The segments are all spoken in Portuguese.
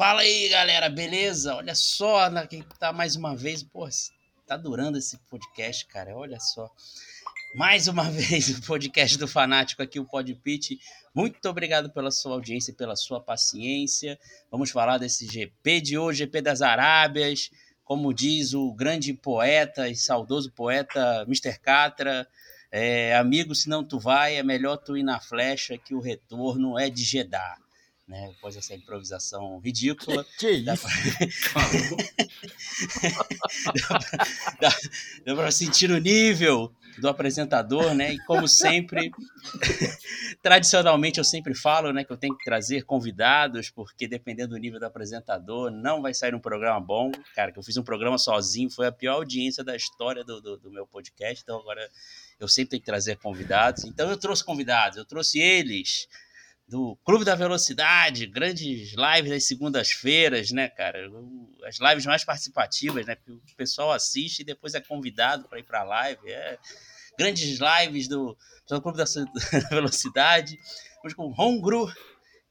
Fala aí, galera, beleza? Olha só na, quem tá mais uma vez. Pô, tá durando esse podcast, cara. Olha só. Mais uma vez o podcast do Fanático aqui, o Podpit. Muito obrigado pela sua audiência e pela sua paciência. Vamos falar desse GP de hoje, GP das Arábias. Como diz o grande poeta e saudoso poeta Mr. Catra, é, amigo, se não tu vai, é melhor tu ir na flecha que o retorno é de Jeddah né? Depois dessa improvisação ridícula. Que, que dá isso? Pra... dá, para sentir o nível do apresentador, né? E como sempre, tradicionalmente eu sempre falo, né, que eu tenho que trazer convidados, porque dependendo do nível do apresentador, não vai sair um programa bom. Cara, que eu fiz um programa sozinho, foi a pior audiência da história do, do, do meu podcast, então agora eu sempre tenho que trazer convidados. Então eu trouxe convidados, eu trouxe eles do Clube da Velocidade, grandes lives das segundas-feiras, né, cara? As lives mais participativas, né? Que o pessoal assiste e depois é convidado para ir para a live. É. Grandes lives do, do Clube da Velocidade. Hoje com Hongru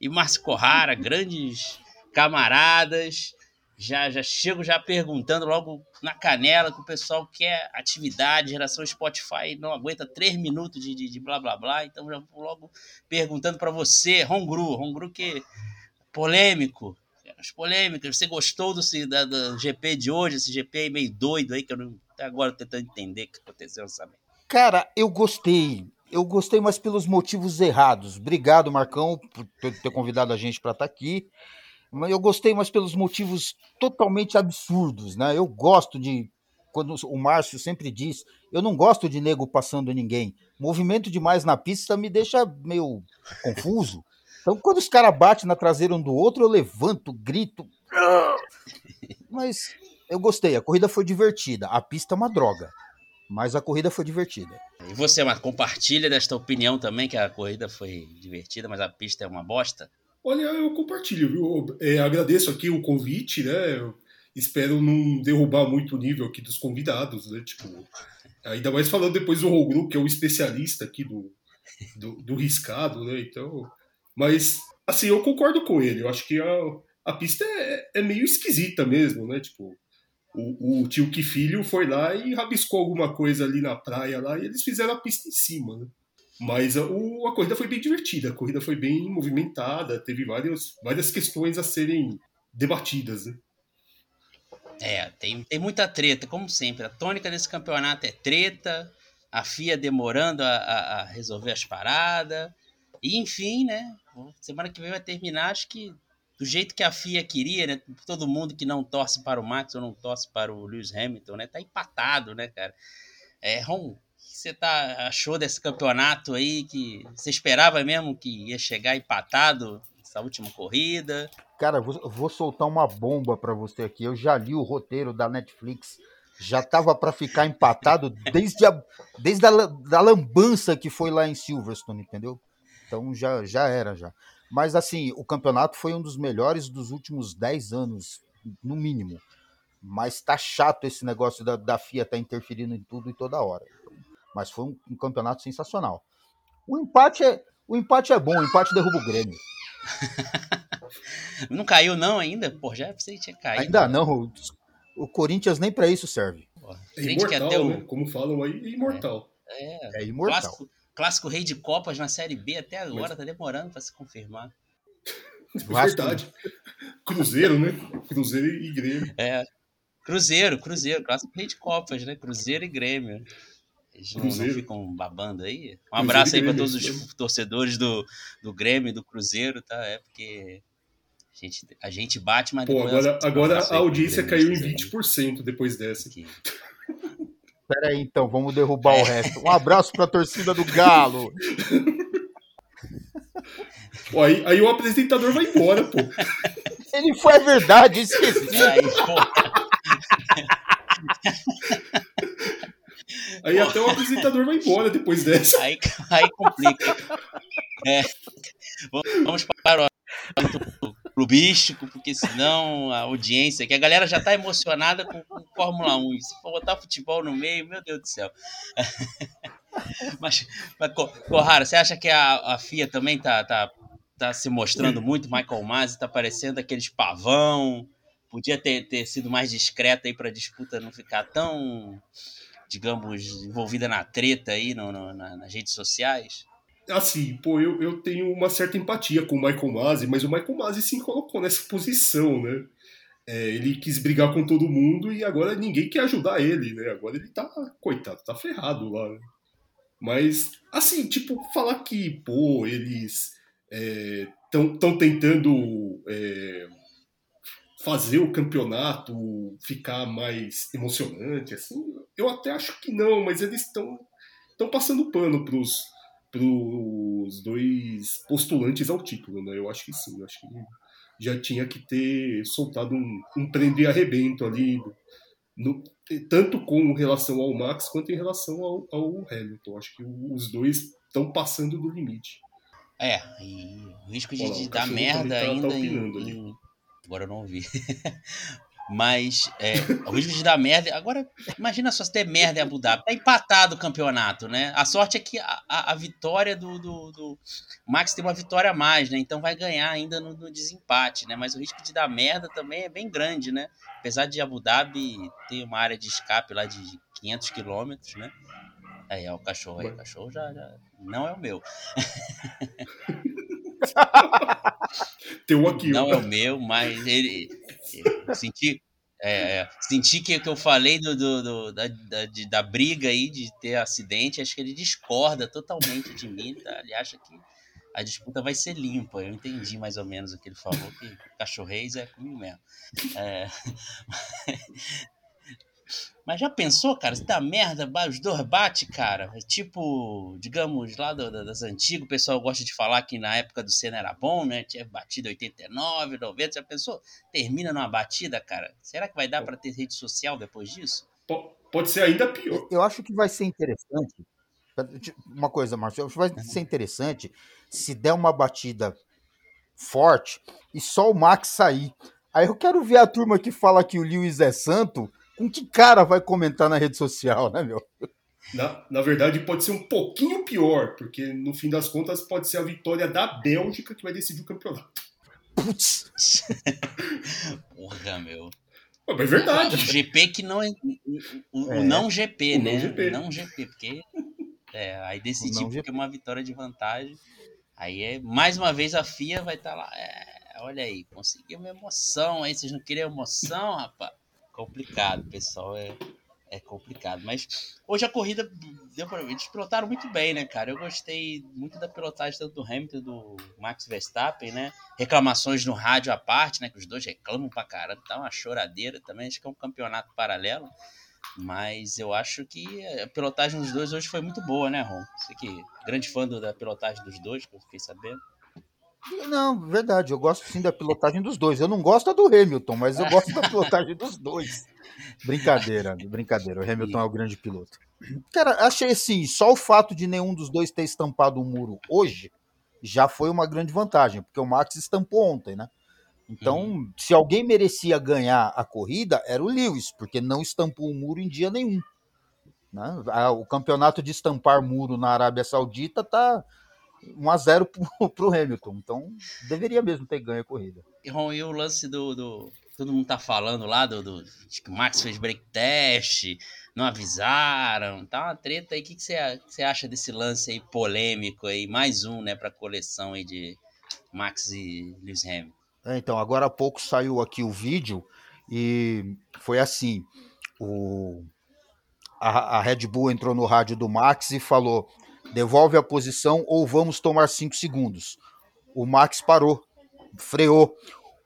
e Márcio Corrara, grandes camaradas já, já chego já perguntando logo na canela que o pessoal quer atividade, geração Spotify não aguenta três minutos de, de, de blá blá blá, então já vou logo perguntando para você, Hongru, Hongru que polêmico, as polêmicas, você gostou do, da, do GP de hoje, esse GP meio doido aí, que eu não, até agora tentando entender o que aconteceu, sabe? Cara, eu gostei, eu gostei, mas pelos motivos errados. Obrigado, Marcão, por ter convidado a gente para estar tá aqui. Eu gostei, mas pelos motivos totalmente absurdos, né? Eu gosto de quando o Márcio sempre diz, eu não gosto de nego passando ninguém. Movimento demais na pista me deixa meio confuso. Então, quando os caras batem na traseira um do outro, eu levanto, grito. Mas eu gostei, a corrida foi divertida. A pista é uma droga, mas a corrida foi divertida. E você, Marco, compartilha desta opinião também que a corrida foi divertida, mas a pista é uma bosta? Olha, eu compartilho, viu? É, agradeço aqui o convite, né? Eu espero não derrubar muito o nível aqui dos convidados, né? Tipo, ainda mais falando depois do Rogru, que é o especialista aqui do, do, do, riscado, né? Então, mas, assim, eu concordo com ele. Eu acho que a, a pista é, é meio esquisita mesmo, né? Tipo, o, o tio que filho foi lá e rabiscou alguma coisa ali na praia lá e eles fizeram a pista em cima, né? Mas a, o, a corrida foi bem divertida, a corrida foi bem movimentada, teve várias, várias questões a serem debatidas. Né? É, tem, tem muita treta, como sempre. A tônica desse campeonato é treta, a FIA demorando a, a, a resolver as paradas. E enfim, né? Semana que vem vai terminar, acho que do jeito que a FIA queria, né? Todo mundo que não torce para o Max ou não torce para o Lewis Hamilton, né? Tá empatado, né, cara? É, Ron, você tá, achou desse campeonato aí? Que você esperava mesmo que ia chegar empatado nessa última corrida? Cara, vou, vou soltar uma bomba para você aqui. Eu já li o roteiro da Netflix. Já tava para ficar empatado desde a, desde a da lambança que foi lá em Silverstone, entendeu? Então já, já era já. Mas assim, o campeonato foi um dos melhores dos últimos 10 anos, no mínimo. Mas tá chato esse negócio da, da FIA tá interferindo em tudo e toda hora. Mas foi um, um campeonato sensacional. O empate é, o empate é bom, o empate derruba o Grêmio. não caiu não ainda? Pô, já você tinha caído. Ainda não. O, o Corinthians nem para isso serve. é imortal, né? Como falam aí, é imortal. É, é, é imortal. Clássico, clássico, rei de Copas na Série B até agora, Mas... tá demorando para se confirmar. Verdade. Cruzeiro, né? Cruzeiro e Grêmio. É. Cruzeiro, Cruzeiro, clássico rei de Copas, né? Cruzeiro e Grêmio. Eles não, não, ficam babando aí? Um abraço aí para todos os torcedores do, do Grêmio, do Cruzeiro, tá? É porque a gente, a gente bate, mas Pô, agora, agora a audiência caiu em 20% depois dessa. Aqui. Pera aí, então, vamos derrubar é. o resto. Um abraço para a torcida do Galo. Pô, aí, aí o apresentador vai embora, pô. Ele foi, é verdade, esqueci. Aí, pô. Aí Pô. até o apresentador vai embora depois dessa. Aí, aí complica. É, vamos para o clubístico, porque senão a audiência, que a galera já está emocionada com, com Fórmula 1. E se for botar futebol no meio, meu Deus do céu. Mas, mas Corrara, você acha que a, a FIA também tá, tá tá se mostrando muito, Michael Masi tá parecendo aqueles pavão. Podia ter, ter sido mais discreto aí pra disputa não ficar tão, digamos, envolvida na treta aí no, no na, nas redes sociais. Assim, pô, eu, eu tenho uma certa empatia com o Michael Masi, mas o Michael Masi se colocou nessa posição, né? É, ele quis brigar com todo mundo e agora ninguém quer ajudar ele, né? Agora ele tá, coitado, tá ferrado lá, né? Mas, assim, tipo, falar que, pô, eles estão é, tentando é, fazer o campeonato ficar mais emocionante, assim, eu até acho que não, mas eles estão estão passando pano pros, pros dois postulantes ao título, né? Eu acho que sim, eu acho que já tinha que ter soltado um, um prende e arrebento ali, no, tanto com relação ao Max quanto em relação ao, ao Hamilton. Acho que os dois estão passando do limite. É, e o risco de, de dar merda tá, ainda tá em, em... Agora eu não ouvi. Mas é, o risco de dar merda. Agora, imagina só se ter merda em Abu Dhabi. Tá empatado o campeonato, né? A sorte é que a, a, a vitória do, do, do, Max tem uma vitória a mais, né? Então vai ganhar ainda no, no, desempate, né? Mas o risco de dar merda também é bem grande, né? Apesar de Abu Dhabi ter uma área de escape lá de 500 quilômetros, né? Aí é o cachorro aí. O cachorro já, já não é o meu. Teu aqui. Não é o meu, mas ele. senti, é, é, senti que, que eu falei do, do, do da, da, de, da, briga aí de ter acidente, acho que ele discorda totalmente de mim, tá? Ele acha que a disputa vai ser limpa. Eu entendi mais ou menos o que ele falou, que cachorreis é comigo mesmo. É, Mas já pensou, cara, se dá merda, os dois bate, cara? É tipo, digamos, lá do, das antigas, o pessoal gosta de falar que na época do Senna era bom, né? Tinha batido 89, 90, já pensou? Termina numa batida, cara? Será que vai dar para ter rede social depois disso? Pode ser ainda pior. Eu acho que vai ser interessante. Uma coisa, Márcio, acho que vai ser interessante se der uma batida forte e só o Max sair. Aí eu quero ver a turma que fala que o Lewis é santo com que cara vai comentar na rede social, né, meu? Na, na verdade, pode ser um pouquinho pior, porque no fim das contas pode ser a vitória da Bélgica que vai decidir o campeonato. Putz! Porra, meu. Mas é verdade. O GP que não é. O, é. não GP, o né? Não GP. não GP, porque. É, aí decidir porque é uma vitória de vantagem. Aí é mais uma vez a FIA vai estar tá lá. É, olha aí, conseguiu uma emoção aí. Vocês não queriam emoção, rapaz? Complicado, pessoal. É, é complicado. Mas hoje a corrida deu pra... eles pilotaram muito bem, né, cara? Eu gostei muito da pilotagem tanto do Hamilton do Max Verstappen, né? Reclamações no rádio à parte, né? Que os dois reclamam pra caramba, tá uma choradeira também. Acho que é um campeonato paralelo. Mas eu acho que a pilotagem dos dois hoje foi muito boa, né, Ron? Você que grande fã da pilotagem dos dois, que eu fiquei sabendo. Não, verdade, eu gosto sim da pilotagem dos dois. Eu não gosto do Hamilton, mas eu gosto da pilotagem dos dois. Brincadeira, brincadeira. O Hamilton é o grande piloto. Cara, achei assim, só o fato de nenhum dos dois ter estampado um muro hoje já foi uma grande vantagem, porque o Max estampou ontem, né? Então, hum. se alguém merecia ganhar a corrida, era o Lewis, porque não estampou um muro em dia nenhum. Né? O campeonato de estampar muro na Arábia Saudita tá 1 a 0 para o Hamilton. Então, deveria mesmo ter ganho a corrida. E, Ron, e o lance do, do, Todo mundo tá falando lá do, do de que o Max fez break test, não avisaram, tá uma treta aí. O que, que, você, você acha desse lance aí polêmico aí? Mais um, né, pra coleção aí de Max e Lewis Hamilton. É, então, agora há pouco saiu aqui o vídeo e foi assim: o, a, a Red Bull entrou no rádio do Max e falou devolve a posição ou vamos tomar cinco segundos. O Max parou, freou.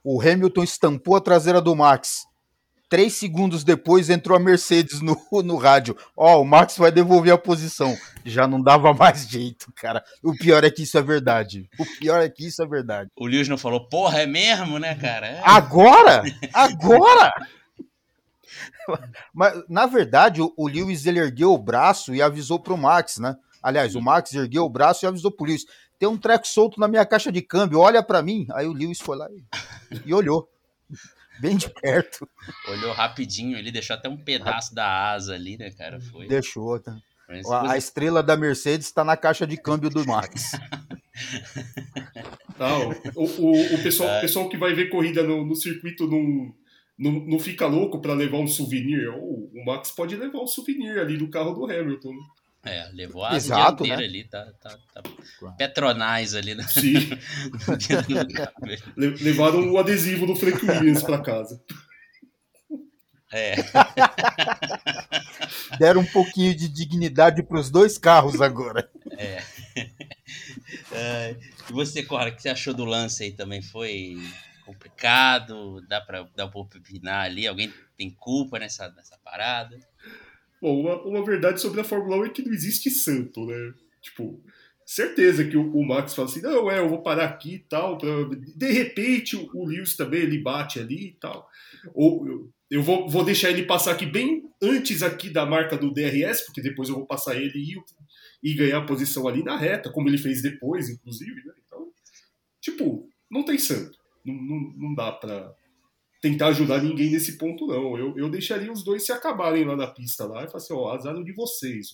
O Hamilton estampou a traseira do Max. Três segundos depois entrou a Mercedes no, no rádio. Ó, oh, o Max vai devolver a posição. Já não dava mais jeito, cara. O pior é que isso é verdade. O pior é que isso é verdade. O Lewis não falou, porra, é mesmo, né, cara? É. Agora? Agora? Mas, na verdade, o, o Lewis ele ergueu o braço e avisou pro Max, né? Aliás, o Max ergueu o braço e avisou pro Lewis: tem um treco solto na minha caixa de câmbio, olha para mim. Aí o Lewis foi lá e, e olhou. Bem de perto. Olhou rapidinho, ele deixou até um pedaço da asa ali, né, cara? Foi. Deixou, tá? A, a estrela da Mercedes está na caixa de câmbio do Max. Ah, o, o, o, pessoal, o pessoal que vai ver corrida no, no circuito não, não, não fica louco para levar um souvenir. O, o Max pode levar um souvenir ali do carro do Hamilton. É, levou a Exato, né? ali, tá, tá, tá Petronais ali. Né? Sim. Levaram o adesivo do Frank Williams para casa. É. Deram um pouquinho de dignidade para os dois carros agora. É. é. E você, Cora, o que você achou do lance aí também? Foi complicado? Dá para dar um opinar ali? Alguém tem culpa nessa, nessa parada? Bom, uma, uma verdade sobre a Fórmula 1 é que não existe santo, né? Tipo, certeza que o, o, Max fala assim, não, é, eu vou parar aqui e tal. Pra... De repente o, o Lewis também, ele bate ali e tal. Ou eu, eu vou, vou deixar ele passar aqui bem antes aqui da marca do DRS, porque depois eu vou passar ele e, e ganhar a posição ali na reta, como ele fez depois, inclusive, né? Então, tipo, não tem santo. Não, não, não dá pra, tentar ajudar ninguém nesse ponto, não. Eu, eu deixaria os dois se acabarem lá na pista lá e falar assim, ó, azar de vocês.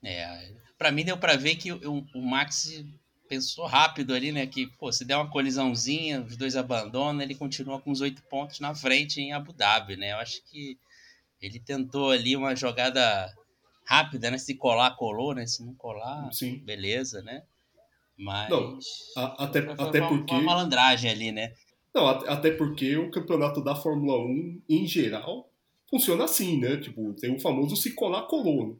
É, para mim deu para ver que o, o, Max pensou rápido ali, né? Que, pô, se der uma colisãozinha, os dois abandonam, ele continua com os oito pontos na frente em Abu Dhabi, né? Eu acho que ele tentou ali uma jogada rápida, né? Se colar, colou, né? Se não colar, Sim. beleza, né? Mas. Não, a, até, foi, até uma, porque. Uma malandragem ali, né? Não, até porque o campeonato da Fórmula 1, em geral, funciona assim, né? Tipo, tem o famoso se colar, colou. Né?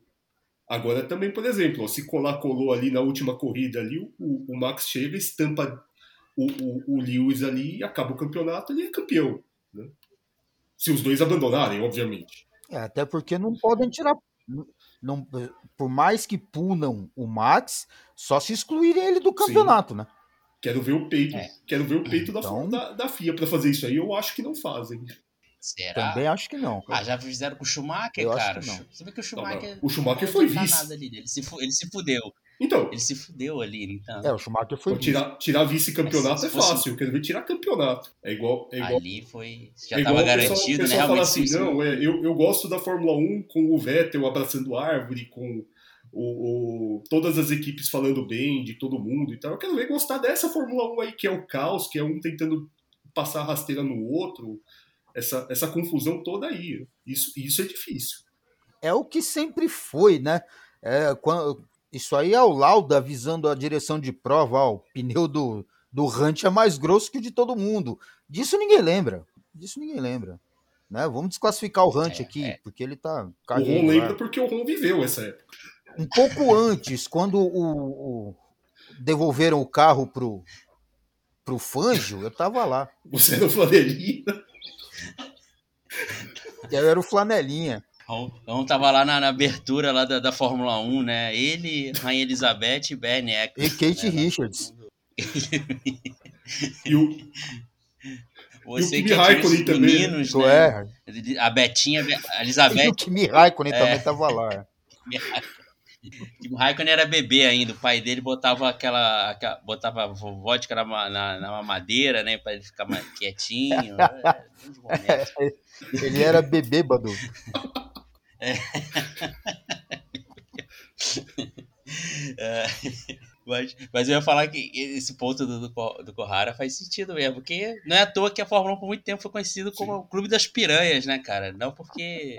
Agora também, por exemplo, ó, se colar, colou ali na última corrida ali, o, o Max chega, estampa o, o, o, Lewis ali, acaba o campeonato, ele é campeão. Né? Se os dois abandonarem, obviamente. É, até porque não podem tirar. Não, por mais que punam o Max, só se excluírem ele do campeonato, Sim. né? Quero ver o peito. É. Quero ver o peito então... da, da, FIA para fazer isso aí. Eu acho que não fazem. Será? Também acho que não. Ah, já fizeram com o Schumacher, eu cara. Acho que não. Você vê que o Schumacher. Não, o Schumacher foi vice. Nada ali, ele, se, ele se fudeu. Então. Ele se fudeu ali, então. É, o Schumacher foi. Tirar, tirar vice-campeonato é, fácil. Quero ver tirar campeonato. É igual. É igual ali foi. Já é tava garantido, pessoal, né? Fala assim, não, é, eu, eu gosto da Fórmula 1 com o Vettel abraçando árvore, com o, o, todas as equipes falando bem de todo mundo e tal. Eu quero ver gostar dessa Fórmula 1 aí, que é o caos, que é um tentando passar a rasteira no outro, essa, essa confusão toda aí. Isso, isso é difícil. É o que sempre foi, né? É, quando, isso aí é o Lauda avisando a direção de prova, ó, o pneu do, do Hunt é mais grosso que o de todo mundo. Disso ninguém lembra. Disso ninguém lembra. Né? Vamos desclassificar o Hunt é, aqui, é. porque ele tá. O Ron lembra porque o Ron viveu essa época um pouco antes, quando o, o, devolveram o carro pro, pro Fanjo, eu tava lá. Você era o Flanelinha? Eu era o Flanelinha. Então tava lá na, na, abertura lá da, da, Fórmula 1, né? Ele, Rainha Elizabeth e Bernie Eccles. E Kate né? Richards. e o... Você e o Kimi Raikkonen também. Meninos, né? É. A Betinha, a Elizabeth. E o Kimi Raikkonen é. também tava lá. o Raikkonen era bebê ainda, o pai dele botava aquela. aquela botava vodka na, na, na mamadeira, né? Pra ele ficar mais quietinho. É, ele era bebê, Badu. É. é. Mas, mas eu ia falar que esse ponto do, do, Corrara faz sentido mesmo, porque não é à toa que a Fórmula 1 por muito tempo foi conhecido como Sim. o Clube das Piranhas, né, cara? Não porque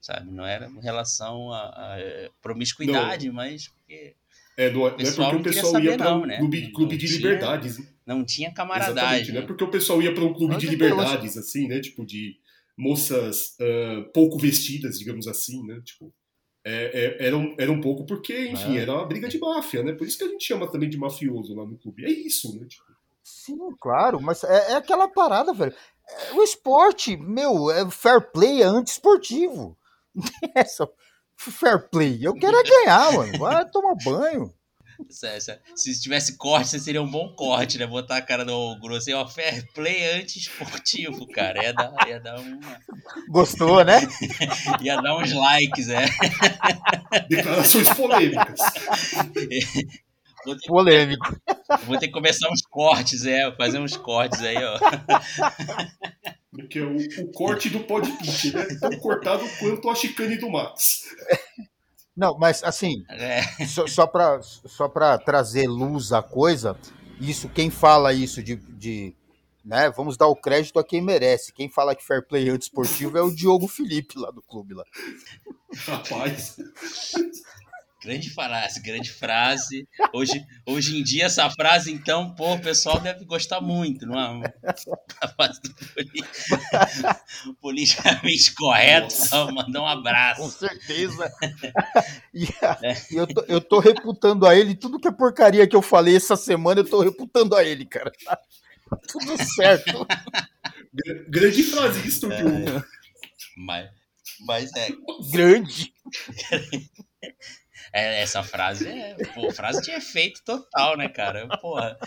sabe? Não era em relação à, promiscuidade, não. mas porque é, não, é, não é porque o pessoal ia para um né? clube, clube de tinha, liberdades. Né? Não tinha camaradagem. Não é porque o pessoal ia para um clube de liberdades, assim, né? Tipo, de moças uh, pouco vestidas, digamos assim, né? Tipo, é, é, era, um, era um pouco porque, enfim, era uma briga de máfia, né? Por isso que a gente chama também de mafioso lá no clube. É isso, né? Tipo, Sim, claro, mas é, é aquela parada, velho. É, o esporte, meu, é fair play, é anti-esportivo. essa fair play. Eu quero é ganhar, mano. Vai tomar banho. Se tivesse corte, seria um bom corte, né? Botar a cara do grosso aí, ó, fair play anti-esportivo, cara. Ia dar, ia dar uma. Gostou, né? ia dar uns likes, é. Declarações polêmicas. Vou ter, Polêmico. Vou ter que começar uns cortes, é, fazer uns cortes aí, ó. Que é o, o corte do podcast, né? Tão cortado quanto a chicane do Max. Não, mas assim, é. só, só para só trazer luz à coisa, isso, quem fala isso de, de né, vamos dar o crédito a quem merece. Quem fala que fair play é desportivo é o Diogo Felipe lá do clube lá. Rapaz. Grande frase, grande frase. Hoje, hoje em dia, essa frase, então, pô, o pessoal deve gostar muito, não é? A frase do politicamente correto, então, mandar um abraço. Com certeza. e, é. eu, tô, eu tô reputando a ele tudo que é porcaria que eu falei essa semana, eu tô reputando a ele, cara. Tá tudo certo. grande frase isso, é, mas, mas é. Grande. É, essa frase é. Pô, frase de efeito total, né, cara? Porra.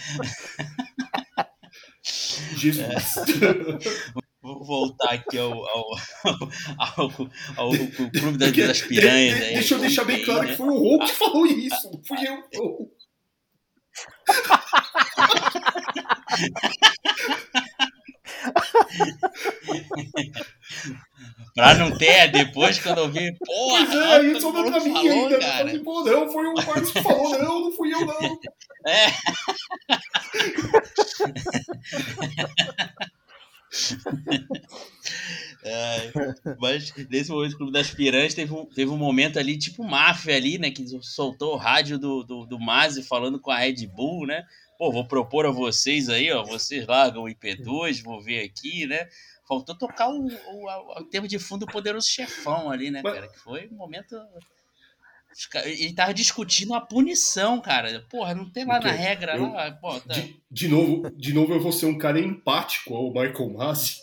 Jesus. É. Vou voltar aqui ao, ao, ao, ao, Clube das, Piranhas. De, de, deixa eu deixar bem claro né? que foi o Rô que falou isso, não fui eu. pra não ter, é depois quando eu vi, porra, pois é, aí sobrou pra mim falou, ainda. Cara. Falei, Pô, não, foi o Marcos que falou, não, não fui eu, não. É. é, mas nesse momento do Clube das Piranhas teve um, teve um momento ali, tipo máfia ali, né? Que soltou o rádio do, do, do Mazi falando com a Red Bull, né? Pô, vou propor a vocês aí, ó. Vocês largam o IP2, vou ver aqui, né? Faltou tocar o, o, o termo de fundo poderoso chefão ali, né, cara? Que foi um momento. Ele tava discutindo a punição, cara. Porra, não tem lá na regra eu, lá. Pô, tá. de, de, novo, de novo, eu vou ser um cara empático ao Michael Masi.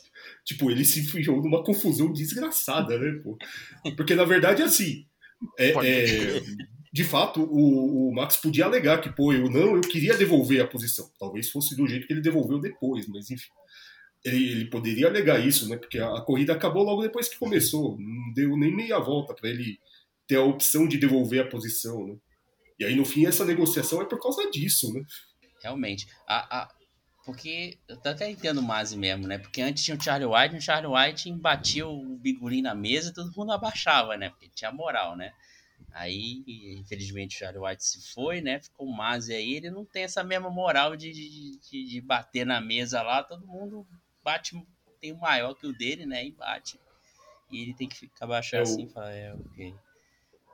Tipo, ele se enfiou numa confusão desgraçada, né, pô? Porque na verdade, assim. É, é, de fato, o, o, Max podia alegar que, pô, eu não, eu queria devolver a posição. Talvez fosse do jeito que ele devolveu depois, mas enfim. Ele, ele poderia alegar isso, né? Porque a, a, corrida acabou logo depois que começou. Não deu nem meia volta para ele ter a opção de devolver a posição, né? E aí, no fim, essa negociação é por causa disso, né? Realmente. A, a, porque eu até entendo Mazi mesmo, né? Porque antes tinha o Charlie White, o Charlie White batia o bigurim na mesa e todo mundo abaixava, né? Porque tinha moral, né? Aí, infelizmente, o Charlie White se foi, né? Ficou o Mazi aí, ele não tem essa mesma moral de, de, de, bater na mesa lá, todo mundo bate, tem o maior que o dele, né? E bate. E ele tem que ficar baixando é assim e falar, é, ok.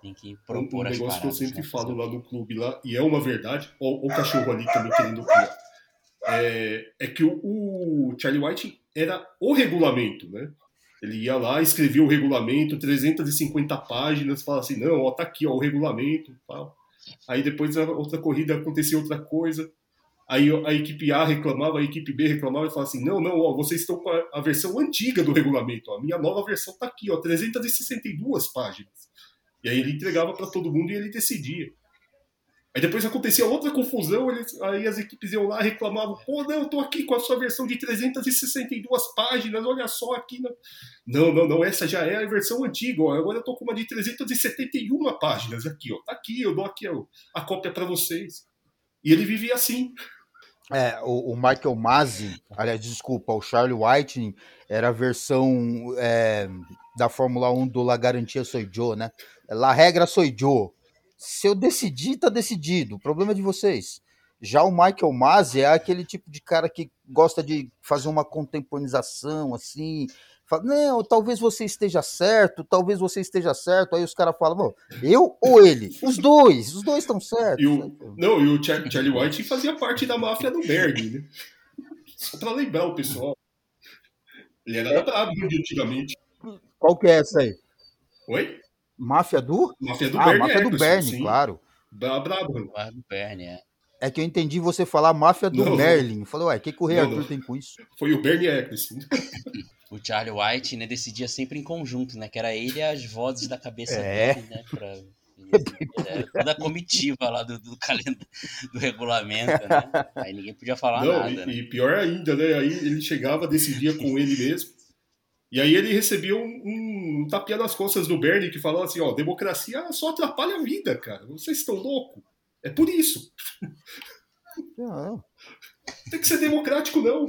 Tem que propor um, um as negócio paradas, que eu sempre né? falo lá no clube lá, e é uma verdade, o, o cachorro ali também querendo criar, é, é que o, o Charlie White era o regulamento, né? Ele ia lá, escrevia o regulamento, 350 páginas, fala assim, não, ó, tá aqui, ó, o regulamento, tal. Aí depois a outra corrida acontecia outra coisa. Aí a equipe A reclamava, a equipe B reclamava e falava assim, não, não, ó, vocês estão com a, a versão antiga do regulamento, ó, a minha nova versão tá aqui, ó, 362 páginas. E aí ele entregava para todo mundo e ele decidia. Aí depois acontecia outra confusão, eles, aí as equipes iam lá reclamavam: pô, não, eu tô aqui com a sua versão de 362 páginas, olha só aqui. Não, não, não, essa já é a versão antiga, ó, agora eu tô com uma de 371 páginas aqui, ó, tá aqui, eu dou aqui ó, a cópia para vocês. E ele vivia assim. É, o, o Michael Masi, aliás, desculpa, o Charlie Whiting era a versão é, da Fórmula 1 do La Garantia Soy Joe, né? La Regra Soy Joe se eu decidir, tá decidido. O problema é de vocês. Já o Michael Masi é aquele tipo de cara que gosta de fazer uma contemporização assim. Fala, não, talvez você esteja certo, talvez você esteja certo. Aí os caras falam, eu ou ele? Os dois, os dois estão certos. E o, não, e o Charlie White fazia parte da máfia do Berg, né? Só pra lembrar o pessoal. Ele era é. brabo antigamente. Qual que é essa aí? Oi? Máfia do? Máfia do ah, Bernie. Máfia do Bernie, claro. Brabo. Máfia do Bernie, é. É que eu entendi você falar máfia do não, Merlin. Eu falei, ué, o que, que o Rei Arthur tem com isso? Foi o Bernie Eccleston. o Charlie White, né, decidia sempre em conjunto, né? Que era ele e as vozes da cabeça é. dele, né? Pra... É, toda a comitiva lá do, do calendário do regulamento, né? Aí ninguém podia falar não, nada. E, né? e pior ainda, né? Aí ele chegava, decidia com ele mesmo. E aí ele recebeu um, um tapinha nas costas do Bernie que falou assim, ó, democracia só atrapalha a vida, cara. Vocês estão loucos. É por isso. Não. Tem que ser democrático, não.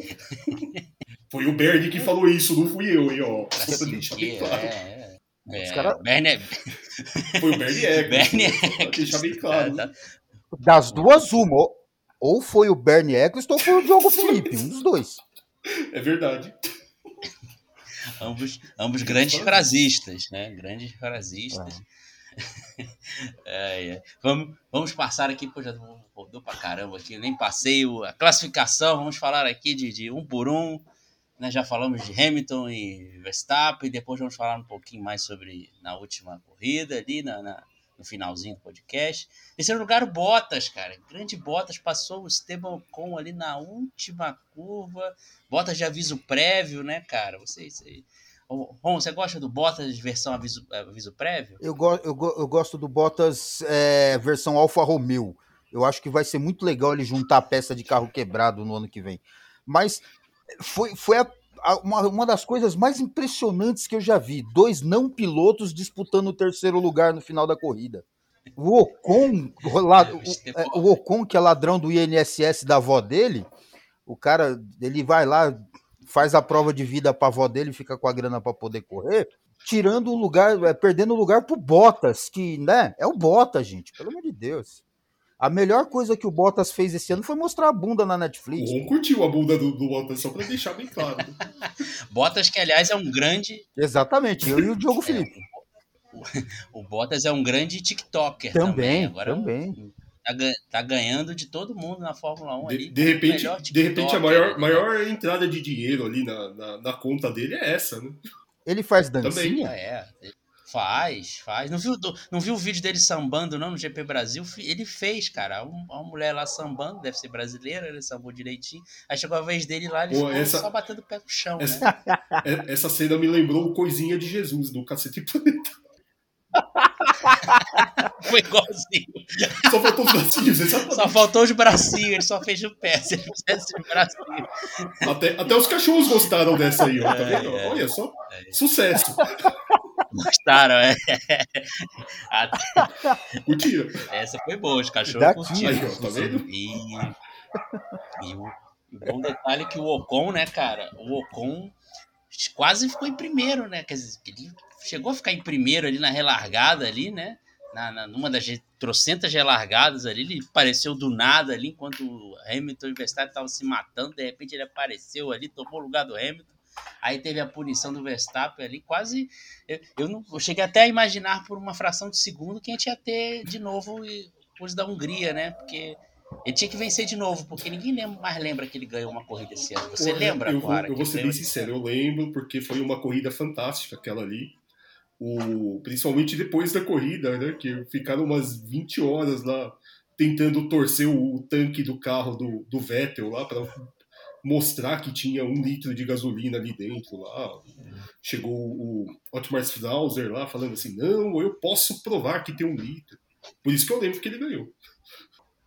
Foi o Bernie que falou isso, não fui eu, hein, ó. Deixa bem claro. É, é. é cara... Bernie é... Foi o Bernie Eccles. Bernie Eccles. Deixa bem claro. Das duas, uma. Ou foi o Bernie Eccleston ou foi o Diogo Felipe, um dos dois. É verdade. Ambos, ambos grandes frasistas, né? Grandes frasistas. É. É. Vamos, vamos passar aqui, pô, já rodou pra caramba aqui, nem passei a classificação, vamos falar aqui de, de um por um. Né? Já falamos de Hamilton e Verstappen, depois vamos falar um pouquinho mais sobre na última corrida ali, na, na no finalzinho do podcast. Terceiro lugar, o Bottas, cara. Grande Bottas passou o Esteban Ocon ali na última curva. Bottas de aviso prévio, né, cara? Você, você... Ron, você gosta do Bottas versão aviso, aviso prévio? Eu, go eu, go eu gosto do Bottas é, versão Alfa Romeo. Eu acho que vai ser muito legal ele juntar a peça de carro quebrado no ano que vem. Mas foi, foi a uma, uma das coisas mais impressionantes que eu já vi: dois não pilotos disputando o terceiro lugar no final da corrida. O Ocon, o, é, o Ocon, que é ladrão do INSS da avó dele, o cara, ele vai lá, faz a prova de vida para a avó dele, fica com a grana para poder correr, tirando o lugar, é, perdendo o lugar pro Bottas, que, né, é o Bottas, gente, pelo amor de Deus. A melhor coisa que o Bottas fez esse ano foi mostrar a bunda na Netflix. O Ron curtiu a bunda do, do Bottas, só pra deixar bem claro. Bottas, que aliás é um grande. Exatamente, eu e o Diogo é, Felipe. O, o, Bottas é um grande TikToker também. também. Agora também. Tá, tá, ganhando de todo mundo na Fórmula 1 de, ali. De repente, de repente a maior, maior entrada de dinheiro ali na, na, na, conta dele é essa, né? Ele faz dancinha? Também. É, Faz, faz. Não viu, não viu o vídeo dele sambando, não, no GP Brasil? Ele fez, cara. Uma mulher lá sambando, deve ser brasileira, ele sambou direitinho. Aí chegou a vez dele lá, ele Pô, ficou essa, só batendo o pé no chão, essa, né? Essa cena me lembrou Coisinha de Jesus, do Cacete Planeta. Foi igualzinho. Só faltou os bracinhos, exatamente. Só faltou os bracinhos, ele só fez o pé, se ele fizesse os bracinhos. Até, até os cachorros gostaram dessa aí, ó. Tá vendo? É, é, Olha só. É. Sucesso. Gostaram, é. Curtiram. Essa foi boa, os cachorros curtiram. Aí, ó, tá vendo? E, e o, o bom detalhe é que o Ocon, né, cara? O Ocon quase ficou em primeiro, né? Quer dizer, ele chegou a ficar em primeiro ali na relargada ali, né? Na, na, numa das trocentas relargadas ali, ele apareceu do nada ali, enquanto o Hamilton e o Verstappen estavam se matando, de repente ele apareceu ali, tomou o lugar do Hamilton, aí teve a punição do Verstappen ali, quase, eu, eu, não, eu cheguei até a imaginar por uma fração de segundo que a gente ia ter de novo os da Hungria, né, porque ele tinha que vencer de novo, porque ninguém lembra, mais lembra que ele ganhou uma corrida esse ano. Você lembra, eu? Eu, eu vou ser bem sincero, eu lembro, porque foi uma corrida fantástica aquela ali o, principalmente depois da corrida, né, que ficaram umas 20 horas lá tentando torcer o, tanque do carro do, do Vettel lá para mostrar que tinha um litro de gasolina ali dentro lá. Chegou o Otmar Strauser lá falando assim, não, eu posso provar que tem um litro. Por isso que eu lembro que ele ganhou.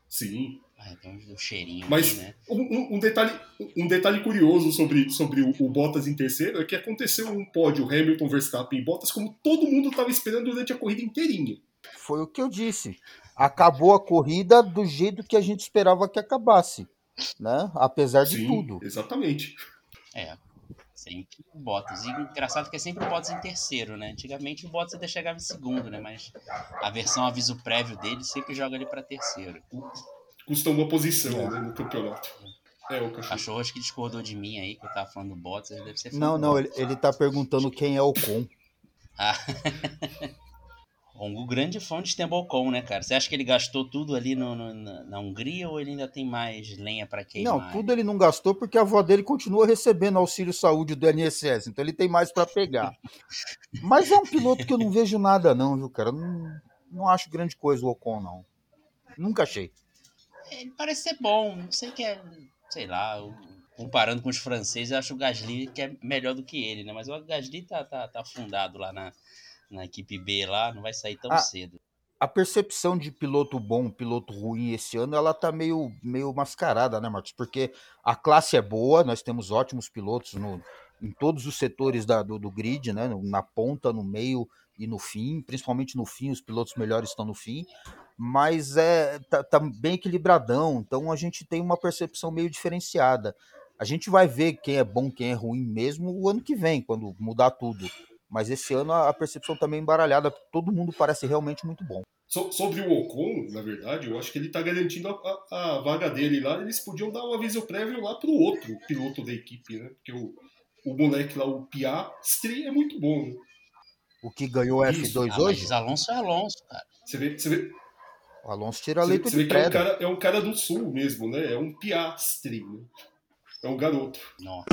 Sim. Ah, então um cheirinho Mas né? um, um, detalhe, um detalhe curioso sobre, sobre o, o, Bottas em terceiro é que aconteceu um pódio Hamilton, Verstappen e Bottas como todo mundo estava esperando durante a corrida inteirinha. Foi o que eu disse. Acabou a corrida do jeito que a gente esperava que acabasse, né? Apesar de Sim, tudo. Exatamente. É, sempre o Bottas. E engraçado que é sempre o Bottas em terceiro, né? Antigamente o Bottas até chegava em segundo, né? Mas a versão aviso prévio dele sempre joga ele para terceiro custa uma posição é. né, no campeonato. É, o cachorro. cachorro acho que discordou de mim aí, que eu tava falando do Bottas, ele deve ser Não, não, ele, ele tá perguntando quem é o Con. Ah. o grande fã de Stembocon, né, cara? Você acha que ele gastou tudo ali no, no, na, na, Hungria ou ele ainda tem mais lenha para queimar? Não, tudo ele não gastou porque a avó dele continua recebendo auxílio saúde do INSS, então ele tem mais para pegar. Mas é um piloto que eu não vejo nada não, viu, cara? Não, não acho grande coisa o Ocon, não. Nunca achei ele parece ser bom. Não sei que é, sei lá, comparando com os franceses, eu acho o Gasly que é melhor do que ele, né? Mas o Gasly tá, tá, tá afundado lá na, na equipe B lá, não vai sair tão a, cedo. A percepção de piloto bom, piloto ruim esse ano, ela tá meio, meio mascarada, né, Marcos? Porque a classe é boa, nós temos ótimos pilotos no, em todos os setores da, do, do grid, né? Na ponta, no meio e no fim, principalmente no fim, os pilotos melhores estão no fim mas é tá, tá, bem equilibradão, então a gente tem uma percepção meio diferenciada. A gente vai ver quem é bom, quem é ruim mesmo o ano que vem, quando mudar tudo. Mas esse ano a percepção também tá embaralhada, todo mundo parece realmente muito bom. So, sobre o Ocon, na verdade, eu acho que ele está garantindo a, a, a, vaga dele lá. Eles podiam dar um aviso prévio lá para o outro piloto da equipe, né? Porque o, o moleque lá, o Piastri, é muito bom. Né? O que ganhou F2 ah, hoje? Mas Alonso é Alonso, cara. Você vê, você vê, o Alonso tira leite você, você vê que é um, cara, é um cara do sul mesmo, né? É um Piastri, né? É um garoto. Nossa.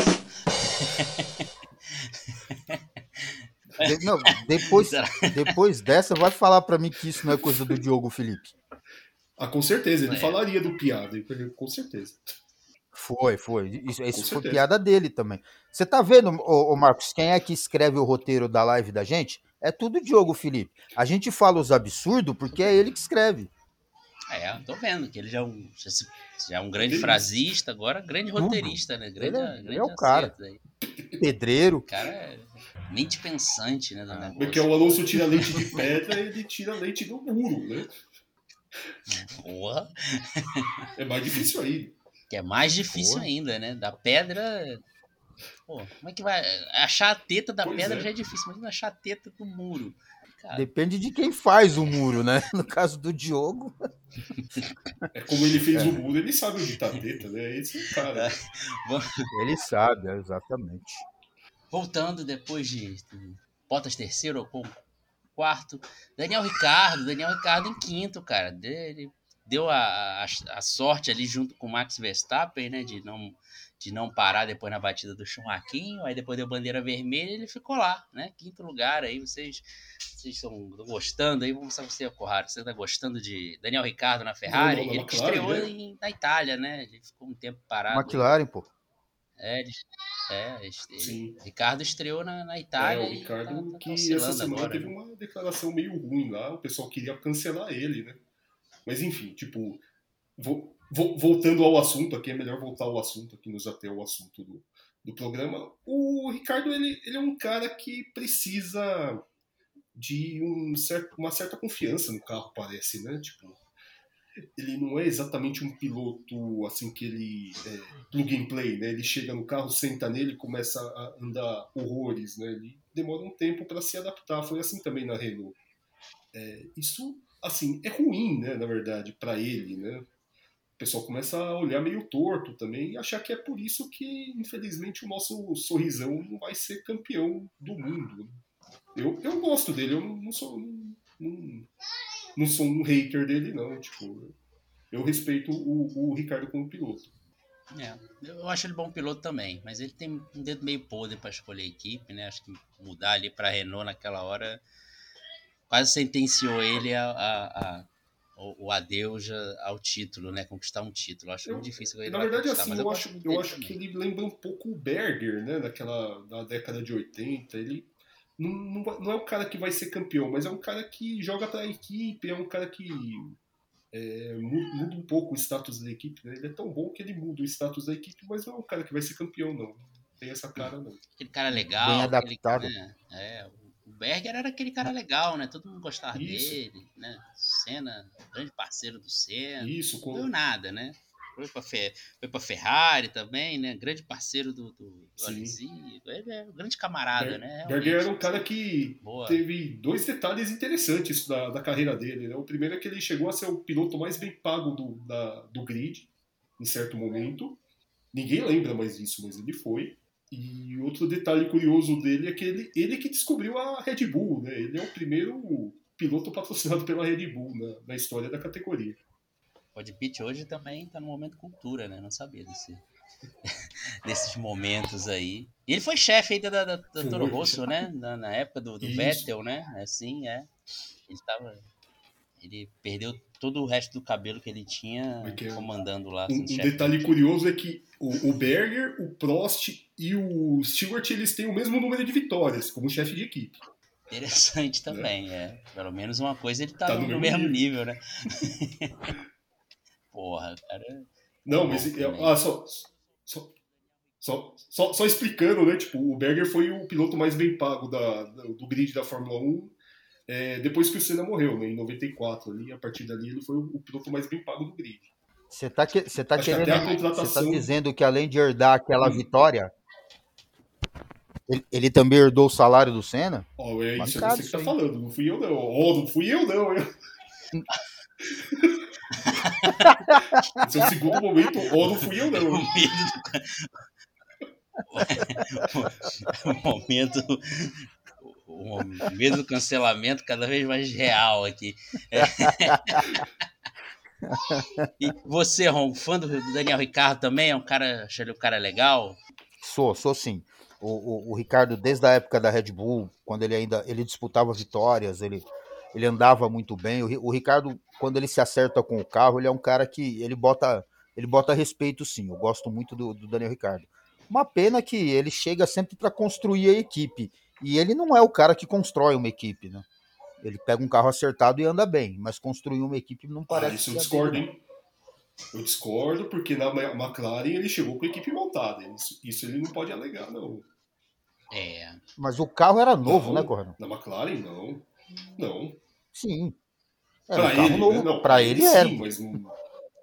De, não, depois, depois dessa, vai falar para mim que isso não é coisa do Diogo Felipe. Ah, com certeza, ele é. falaria do piada, com certeza. Foi, foi. Isso, isso foi piada dele também. Você tá vendo, ô, ô, Marcos, quem é que escreve o roteiro da live da gente? É tudo Diogo Felipe. A gente fala os absurdos porque é ele que escreve. É, tô vendo que ele já é um, já é um grande frasista, agora grande roteirista, né? Grande, ele é, grande é o cara. Aí. Pedreiro. O cara é mente pensante, né? Ah, porque o Alonso tira leite de pedra e ele tira leite do muro, né? Porra. É mais difícil ainda. Que é mais difícil Porra. ainda, né? Da pedra. Pô, como é que vai. Achar a teta da pois pedra é. já é difícil, mas achar a teta do muro. Cara. Depende de quem faz o muro, né? No caso do Diogo. É como ele fez é. o muro, ele sabe onde tá a teta, né? Esse é cara. Ele sabe, exatamente. Voltando depois de, de Bottas terceiro ou quarto. Daniel Ricardo, Daniel Ricardo em quinto, cara. Ele deu a, a, a sorte ali junto com o Max Verstappen, né? De não de não parar depois na batida do Churraquinho, aí depois deu bandeira vermelha e ele ficou lá, né? Quinto lugar aí, vocês vocês estão gostando aí, vamos saber você, Corrado, você está gostando de Daniel Ricardo na Ferrari? Não, não, ele estreou né? em, na Itália, né? Ele ficou um tempo parado. McLaren, pô. É, ele, é ele, Ricardo estreou na, na Itália. É, o Ricardo tá, tá que essa semana agora, teve né? uma declaração meio ruim lá, o pessoal queria cancelar ele, né? Mas enfim, tipo, vou, voltando ao assunto aqui, é melhor voltar ao assunto aqui, nos até o assunto do, do programa. O Ricardo, ele, ele é um cara que precisa de um certo, uma certa confiança no carro, parece, né? Tipo, ele não é exatamente um piloto assim que ele é, plug and play, né? Ele chega no carro, senta nele começa a andar horrores, né? Ele demora um tempo para se adaptar. Foi assim também na Renault. É, isso, assim, é ruim, né? Na verdade, para ele, né? O pessoal começa a olhar meio torto também e achar que é por isso que, infelizmente, o nosso sorrisão não vai ser campeão do mundo. Eu, eu gosto dele, eu não sou, não, não sou um hater dele, não. Tipo, eu respeito o, o Ricardo como piloto. É, eu acho ele bom piloto também, mas ele tem um dedo meio podre para escolher a equipe, né? Acho que mudar ali para Renault naquela hora quase sentenciou ele a, a, a o, o adeus ao título, né? Conquistar um título. Eu acho eu, muito difícil. Na verdade, assim, eu, eu acho, eu acho que ele lembra um pouco o Berger, né? Daquela da década de 80. Ele não, não, não é o cara que vai ser campeão, mas é um cara que joga para a equipe, é um cara que é, muda um pouco o status da equipe. Né? Ele é tão bom que ele muda o status da equipe, mas não é um cara que vai ser campeão, não. Tem essa cara, não. Aquele cara legal. Bem adaptado. Aquele, né? É, o Berger era aquele cara legal, né? Todo mundo gostava Isso. dele, né? Senna, grande parceiro do Senna. Isso, com... Não deu nada, né? Foi pra, Fe... foi pra Ferrari também, né? Grande parceiro do, do Ele é um grande camarada, Ber né? Berger era um cara que Boa. teve dois detalhes interessantes da, da carreira dele, né? O primeiro é que ele chegou a ser o piloto mais bem pago do, da, do grid, em certo momento. Ninguém lembra mais disso, mas ele foi. E outro detalhe curioso dele é que ele, ele que descobriu a Red Bull, né? Ele é o primeiro piloto patrocinado pela Red Bull na, na história da categoria. O Pitt hoje também está no momento cultura, né? Não sabia desse, desses momentos aí. E ele foi chefe ainda da, da, da Toro Rosso, né? Na, na época do, do Vettel, né? Assim, é. Ele tava. Ele perdeu todo o resto do cabelo que ele tinha é comandando lá. Um, um detalhe curioso é que o, o, Berger, o Prost e o Stewart eles têm o mesmo número de vitórias como chefe de equipe. Interessante também, é. é. Pelo menos uma coisa ele tá, tá no, no, mesmo nível, nível né? Porra, cara. Não, mas é, ah, só, só, só, só, só, explicando, né? Tipo, o Berger foi o piloto mais bem pago da, do grid da Fórmula 1 é, depois que o Senna morreu, né, em 94. Ali, a partir dali ele foi o, piloto mais bem pago do grid. Você tá, que, você tá querendo. Contratação... Você tá dizendo que além de herdar aquela hum. vitória, ele, ele, também herdou o salário do Senna? Oh, é isso, é você que tá falando, não fui eu não. Oh, não fui eu não. Eu... Esse é o segundo momento, ou não fui eu, não. O o momento o medo do cancelamento cada vez mais real aqui. É. E você, Ron, fã do Daniel Ricardo também? É um cara, achei ele um cara legal? Sou, sou sim. O, o, o, Ricardo, desde a época da Red Bull, quando ele ainda ele disputava vitórias, ele, ele andava muito bem. O, o Ricardo, quando ele se acerta com o carro, ele é um cara que ele bota, ele bota respeito sim. Eu gosto muito do, do Daniel Ricardo. Uma pena que ele chega sempre para construir a equipe. E ele não é o cara que constrói uma equipe, né? Ele pega um carro acertado e anda bem, mas construir uma equipe não parece. Ah, isso eu discordo, hein? Eu discordo, porque na McLaren ele chegou com a equipe montada. Isso, isso ele não pode alegar, não. É. Mas o carro era novo, não, né, Corrado? Na McLaren, não. Não. Sim. Era pra um ele, novo. Não, pra ele, ele era. Sim, mas não...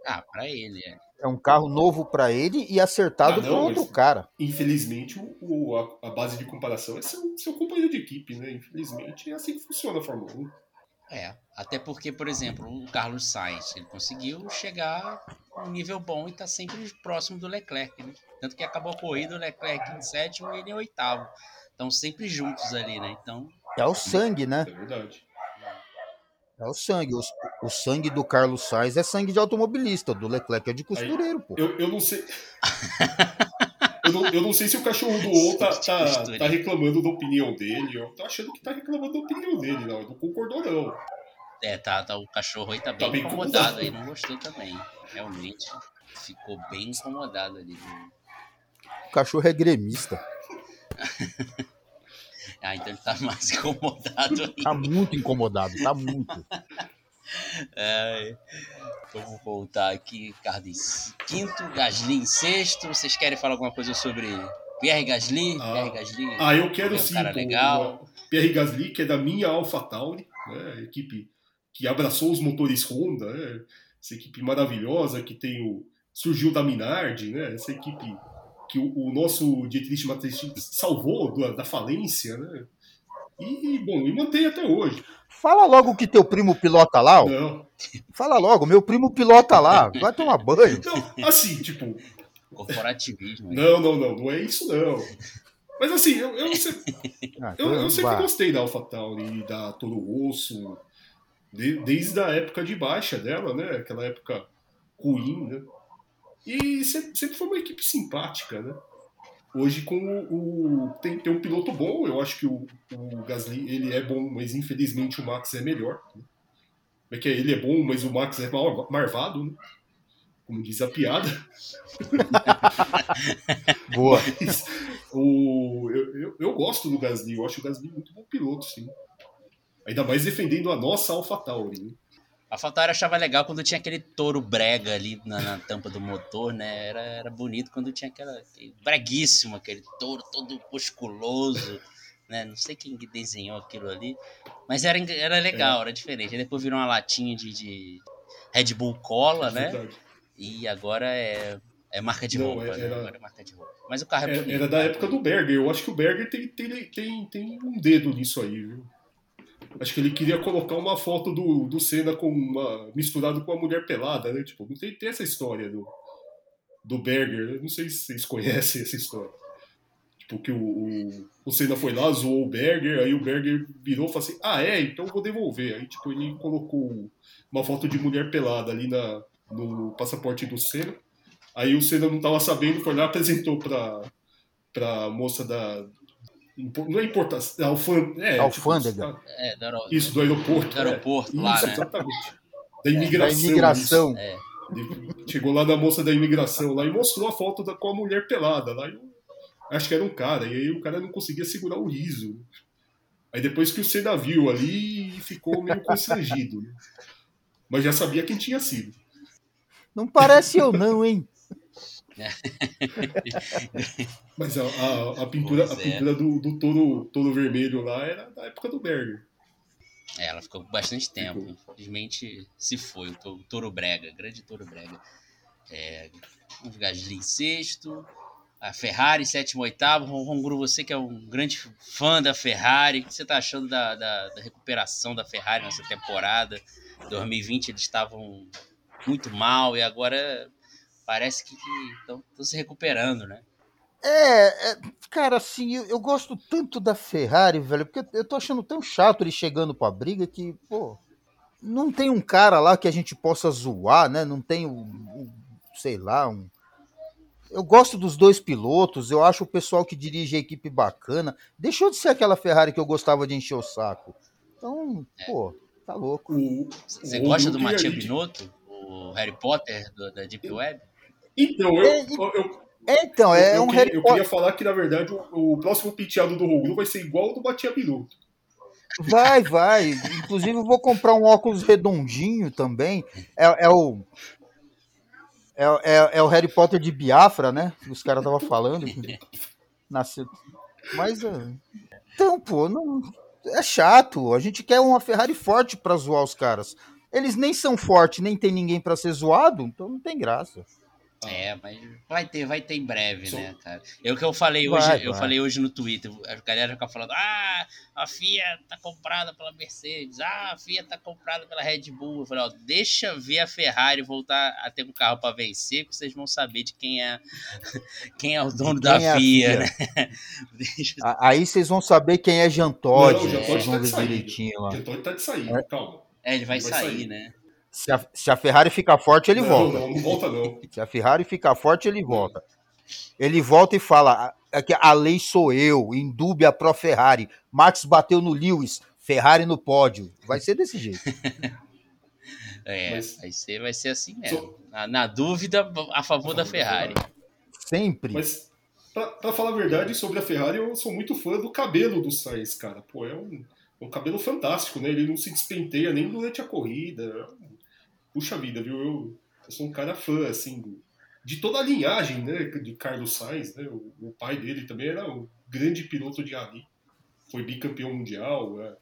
Ah, pra ele, é. É um carro novo para ele e acertado ah, para outro cara. Infelizmente, o, a, a, base de comparação é seu, seu companheiro de equipe, né? Infelizmente, é assim que funciona a Fórmula 1. É, até porque, por exemplo, o Carlos Sainz, ele conseguiu chegar a um nível bom e está sempre próximo do Leclerc, né? Tanto que acabou a corrida, o Leclerc em sétimo e ele em oitavo. Estão sempre juntos ali, né? Então... É o sangue, né? É verdade. É o sangue. O, o, sangue do Carlos Sainz é sangue de automobilista, do Leclerc é de costureiro, pô. Eu, eu não sei. eu, não, eu não sei se o cachorro do ou tá, tá, tá, reclamando da opinião dele. Eu tô achando que tá reclamando da opinião dele, não. Eu não concordou, não. É, tá, tá, o cachorro aí tá bem, tá bem incomodado, incomodado aí, não gostou também. Realmente, ficou bem incomodado ali. O cachorro é gremista. Ah, então ele tá mais incomodado ainda. Tá muito incomodado, tá muito. É, vamos voltar aqui, Cardis. Quinto, Gasly em sexto. Vocês querem falar alguma coisa sobre Pierre Gasly? Ah, Pierre Gasly. Ah, eu quero é um sim. Cara legal. Pierre Gasly, que é da minha AlphaTauri, né, equipe que abraçou os motores Honda, né, essa equipe maravilhosa que tem o surgiu da Minardi, né, essa equipe que o, o nosso Dietrich Mateschitz salvou da, da, falência, né? E, bom, e mantém até hoje. Fala logo que teu primo pilota lá. Ó. Não. Fala logo, meu primo pilota lá. Vai tomar banho. Não, assim, tipo. Corporativismo. Não, não, não, não é isso não. Mas assim, eu, eu, sempre, ah, eu, eu sempre gostei da AlphaTauri e da Toro Rosso, de, desde a época de baixa dela, né? Aquela época ruim, né? E sempre foi uma equipe simpática, né? Hoje com o, o tem, tem um piloto bom, eu acho que o, o, Gasly ele é bom, mas infelizmente o Max é melhor. Né? É que ele é bom, mas o Max é mal, marvado, né? como diz a piada. Boa. Mas, o, eu, eu, eu, gosto do Gasly, eu acho o Gasly muito bom piloto, sim. Ainda mais defendendo a nossa AlphaTauri. A Faltari achava legal quando tinha aquele touro brega ali na, na, tampa do motor, né? Era, era bonito quando tinha aquela. Aquele, breguíssimo, aquele touro todo musculoso, né? Não sei quem desenhou aquilo ali. Mas era, era legal, é. era diferente. Aí depois virou uma latinha de, de Red Bull Cola, é né? Verdade. E agora é, é marca de Não, roupa, né? era, né? Agora é marca de roupa. Mas o carro é, é bonito. Era da né? época do Berger. Eu acho que o Berger tem, tem, tem, tem um dedo nisso aí, viu? Acho que ele queria colocar uma foto do, do Senna com uma, misturado com a mulher pelada, né? Tipo, não tem, tem essa história do, do Berger. Eu não sei se vocês conhecem essa história. Tipo, que o, o, o Senna foi lá, zoou o Berger, aí o Berger virou e falou assim: Ah, é? Então eu vou devolver. Aí, tipo, ele colocou uma foto de mulher pelada ali na, no passaporte do Senna. Aí o Senna não estava sabendo, foi lá apresentou para pra moça da, não é importação, é, alfândega. É, alfândega. Tipo, é, do isso, do aeroporto. Do aeroporto, é. lá, isso, né? exatamente. Da imigração. Da imigração. É. Chegou lá da moça da imigração lá e mostrou a foto da, com a mulher pelada. Lá eu, acho que era um cara, e aí o cara não conseguia segurar o riso. Aí depois que o Senna viu ali, ficou meio constrangido. Né? Mas já sabia quem tinha sido. Não parece eu não, hein? Mas a, a, a pintura, a é. pintura é. do, do touro, touro vermelho lá era da época do Berger. É, ela ficou bastante tempo. Infelizmente se foi, o Touro Brega, grande Touro Brega. É, o Gasly em sexto. a Ferrari, sétimo, oitavo. Ronguru, você que é um grande fã da Ferrari, o que você está achando da, da, da, recuperação da Ferrari nessa temporada? 2020 eles estavam muito mal e agora parece que estão se recuperando, né? É, é, cara, assim, eu, eu, gosto tanto da Ferrari, velho, porque eu tô achando tão chato ele chegando pra briga que, pô, não tem um cara lá que a gente possa zoar, né? Não tem, o, o sei lá, um. Eu gosto dos dois pilotos, eu acho o pessoal que dirige a equipe bacana. Deixou de ser aquela Ferrari que eu gostava de encher o saco. Então, é. pô, tá louco. Você gosta do Matheus Binotto? O Harry Potter do, da Deep Web? Então, eu, eu, então, é eu, um Harry Potter. Eu queria falar que, na verdade, o, o próximo penteado do Roglu vai ser igual ao do Batia Binotto. Vai, vai. Inclusive, eu vou comprar um óculos redondinho também. É, é o. É, é, é, o Harry Potter de Biafra, né? Os caras estavam falando. Nasceu. Mas. É, então, pô, não, é chato. A gente quer uma Ferrari forte para zoar os caras. Eles nem são fortes, nem tem ninguém para ser zoado, então não tem graça. É, mas vai ter, vai ter em breve, né, cara? Eu que eu falei hoje, vai, eu vai. falei hoje no Twitter, a galera fica falando: "Ah, a FIA tá comprada pela Mercedes. Ah, a FIA tá comprada pela Red Bull". Eu falei: "Ó, deixa ver a Ferrari voltar a ter um carro para vencer, que vocês vão saber de quem é quem é o dono da é FIA, FIA, né? deixa... Aí vocês vão saber quem é Jean Todt, vocês vão ver direitinho lá. Jean Todt tá de sair, é. calma. É, ele vai, ele vai sair, sair, né? Se a, se a Ferrari ficar forte, ele não, volta. Não, não volta não. Se a Ferrari ficar forte, ele volta. Ele volta e fala: a, a lei sou eu, indúbia pro Ferrari. Max bateu no Lewis, Ferrari no pódio. Vai ser desse jeito. é, Mas... vai, ser, vai ser assim mesmo. Na, na dúvida, a favor da Ferrari. Sempre. Mas, pra, pra, falar a verdade sobre a Ferrari, eu sou muito fã do cabelo do Sainz, cara. Pô, é um, um cabelo fantástico, né? Ele não se despenteia nem durante a corrida puxa vida, viu? Eu, eu sou um cara fã, assim, de toda a linhagem, né, de Carlos Sainz, né? O, o pai dele também era um grande piloto de rally, foi bicampeão mundial, é,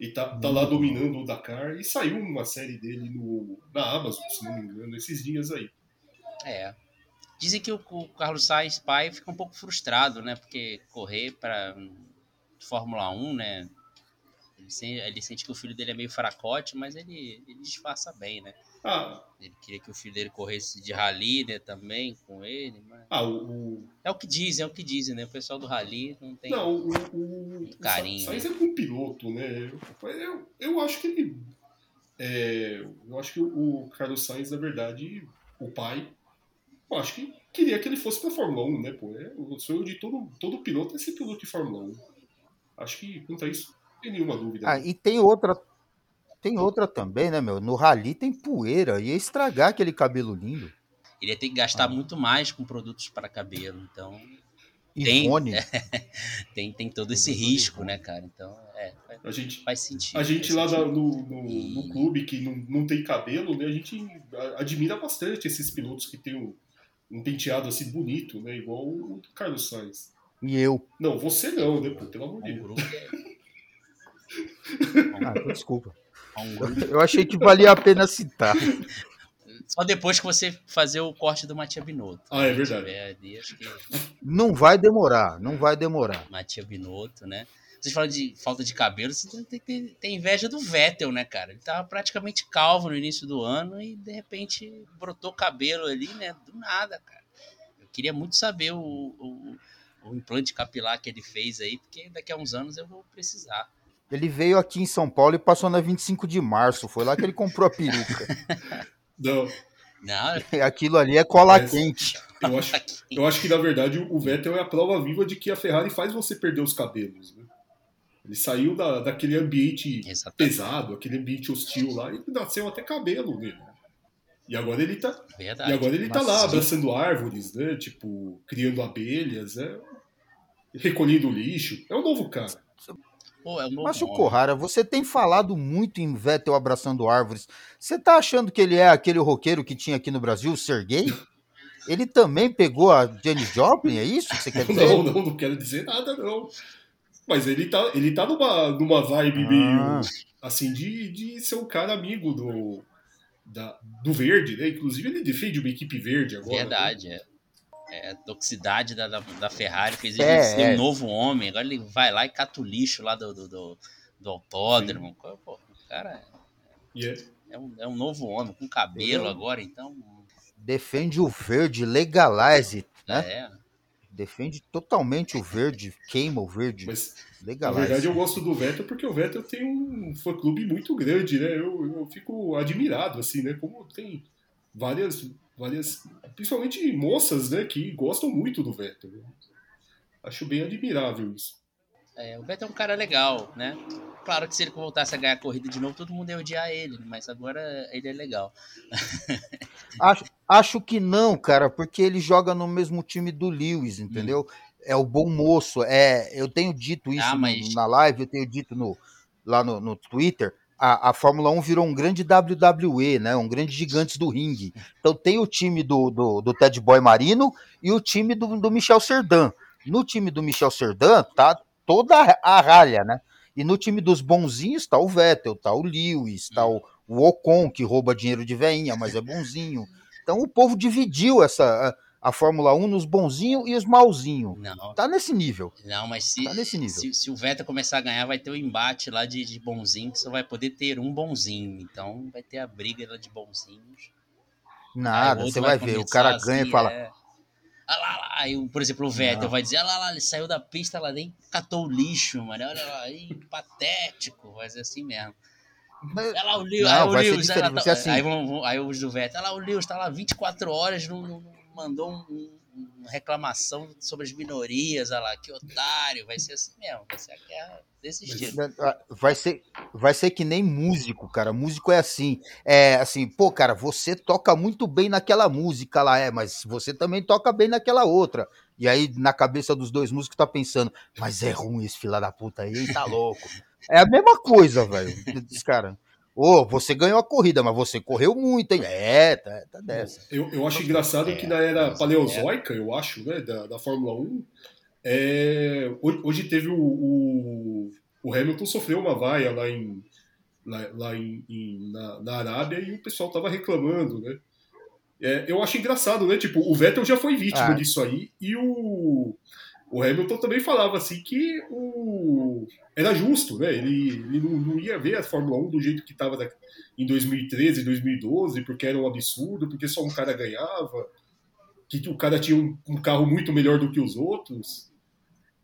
e tá, tá lá dominando o Dakar, e saiu uma série dele no, na Amazon, se não me engano, esses dias aí. É. Dizem que o, o Carlos Sainz pai fica um pouco frustrado, né? Porque correr para Fórmula 1, né? Ele sente que o filho dele é meio fracote, mas ele, ele disfarça bem, né? Ah. Ele queria que o filho dele corresse de rally, né, também com ele. Mas... Ah, o, É o que dizem, é o que dizem, né? O pessoal do rally não tem não, o, o, o carinho. Sainz né? é um piloto, né? Eu, eu acho que ele. É, eu acho que o Carlos Sainz, na verdade, o pai, eu acho que queria que ele fosse pra Fórmula 1, né? Pô, é, o sonho de todo, todo piloto é ser piloto de Fórmula 1. Acho que quanto a isso, tem nenhuma dúvida. Ah, e tem outra. Tem outra também, né, meu? No rally tem poeira. Ia estragar aquele cabelo lindo. Ele ia ter que gastar ah. muito mais com produtos para cabelo, então. E tem, tem, tem todo esse risco, né, cara? Então, é, a gente, faz sentido. A gente lá no, no, no, clube que não, não tem cabelo, né, a gente admira bastante esses pilotos que tem um, um penteado assim bonito, né, igual o Carlos Sainz. E eu. Não, você não, né, pô, pelo amor de Deus. Ah, desculpa. Eu achei que valia a pena citar. Só depois que você fazer o corte do Matia Binotto. Ah, é verdade. Ali, que... Não vai demorar, não vai demorar. Matia Binotto, né? Vocês falam de falta de cabelo, você tem, tem, tem, inveja do Vettel, né, cara? Ele tava praticamente calvo no início do ano e de repente brotou cabelo ali, né? Do nada, cara. Eu queria muito saber o, o, o implante capilar que ele fez aí, porque daqui a uns anos eu vou precisar. Ele veio aqui em São Paulo e passou na 25 de março. Foi lá que ele comprou a peruca. Não. Não. Aquilo ali é cola Mas, quente. Eu acho, eu acho que, na verdade, o Vettel é a prova viva de que a Ferrari faz você perder os cabelos. Né? Ele saiu da, daquele ambiente Exatamente. pesado, aquele ambiente hostil lá, e nasceu até cabelo nele. E agora ele tá. Verdade. E agora ele tá lá abraçando árvores, né? Tipo, criando abelhas, né? recolhendo lixo. É o novo cara. Pô, é um Mas, o Corrara, você tem falado muito em Vettel abraçando árvores. Você tá achando que ele é aquele roqueiro que tinha aqui no Brasil, o Sergei? Ele também pegou a Jenny Joplin, é isso que você quer dizer? Não, não, não quero dizer nada, não. Mas ele tá, ele tá numa, numa vibe ah. meio assim de, de ser um cara amigo do, da, do verde, né? Inclusive ele defende uma equipe verde agora. Verdade, né? é. É, a toxicidade da, da, da Ferrari fez ele É, ser é. um novo homem. Agora ele vai lá e cata o lixo lá do, do, do, do autódromo. Pô, o cara E é. é um, é um novo homem, com cabelo agora, então. Defende o verde, legalize, né? É. Defende totalmente o verde, queima o verde, Mas, na legalize. verdade, eu gosto do Vettel porque o Vettel tem um fã-clube muito grande, né? Eu, eu fico admirado, assim, né? Como tem várias, várias, principalmente moças, né? Que gostam muito do Vettel. Acho bem admirável isso. É, o Vettel é um cara legal, né? Claro que se ele voltasse a ganhar a corrida de novo, todo mundo ia odiar ele, mas agora ele é legal. Acho, acho que não, cara, porque ele joga no mesmo time do Lewis, entendeu? É o bom moço. É, eu tenho dito isso Ah, no- mas- na live, eu tenho dito no, lá no, no Twitter. A, a Fórmula 1 virou um grande WWE, né? Um grande gigantes do ringue. Então tem o time do, do, do Ted Boy Marino e o time do, do Michel Serdan. No time do Michel Serdan tá toda a ralha, né? E no time dos bonzinhos tá o Vettel, tá o Lewis, tá o, o Ocon, que rouba dinheiro de veinha, mas é bonzinho. Então o povo dividiu essa a Fórmula 1 nos bonzinhos e os malzinhos. Não, Tá nesse nível. não mas se, Tá nesse nível. se, se o Vettel começar a ganhar, vai ter o embate lá de, de bonzinho, que só vai poder ter um bonzinho. Então vai ter a briga lá de bonzinhos. Aí Nada, você vai ver. O cara ganha assim, e fala. é. Ah lá, lá, aí, por exemplo, o Vettel Não. vai dizer, ah lá, lá, ele saiu da pista, lá nem catou o lixo, mano. Olha lá, aí, patético, vai ser assim mesmo. Olha lá o Lewis, Não, aí o vai ser Lewis, aí, lá diferente, vai tá- assim. aí, aí os do Vettel, olha lá o Lewis, tá lá 24 horas, não- não mandou um, um- uma reclamação sobre as minorias, olha lá, que otário, vai ser assim mesmo, vai ser a guerra desse jeito. Vai ser, vai ser que nem músico, cara. Músico é assim. É assim, pô, cara, você toca muito bem naquela música lá, é, mas você também toca bem naquela outra. E aí, na cabeça dos dois músicos, tá pensando, mas é ruim esse fila da puta aí, tá louco. É a mesma coisa, velho. Diz, cara, ô, você ganhou a corrida, mas você correu muito, hein? É, tá, tá dessa. Eu, eu acho engraçado É, que na era mas paleozoica, eu acho, né, da, da Fórmula 1, é, hoje, hoje teve o, o, o Hamilton sofreu uma vaia lá em lá, lá em, em- na, na Arábia e o pessoal tava reclamando, né? É, eu acho engraçado, né? Tipo, o Vettel já foi vítima Ah. disso aí e o, o Hamilton também falava assim que o, era justo, né? Ele, ele não, não ia ver a Fórmula 1 do jeito que estava em 2013, 2012, porque era um absurdo, porque só um cara ganhava, que o cara tinha um, um carro muito melhor do que os outros.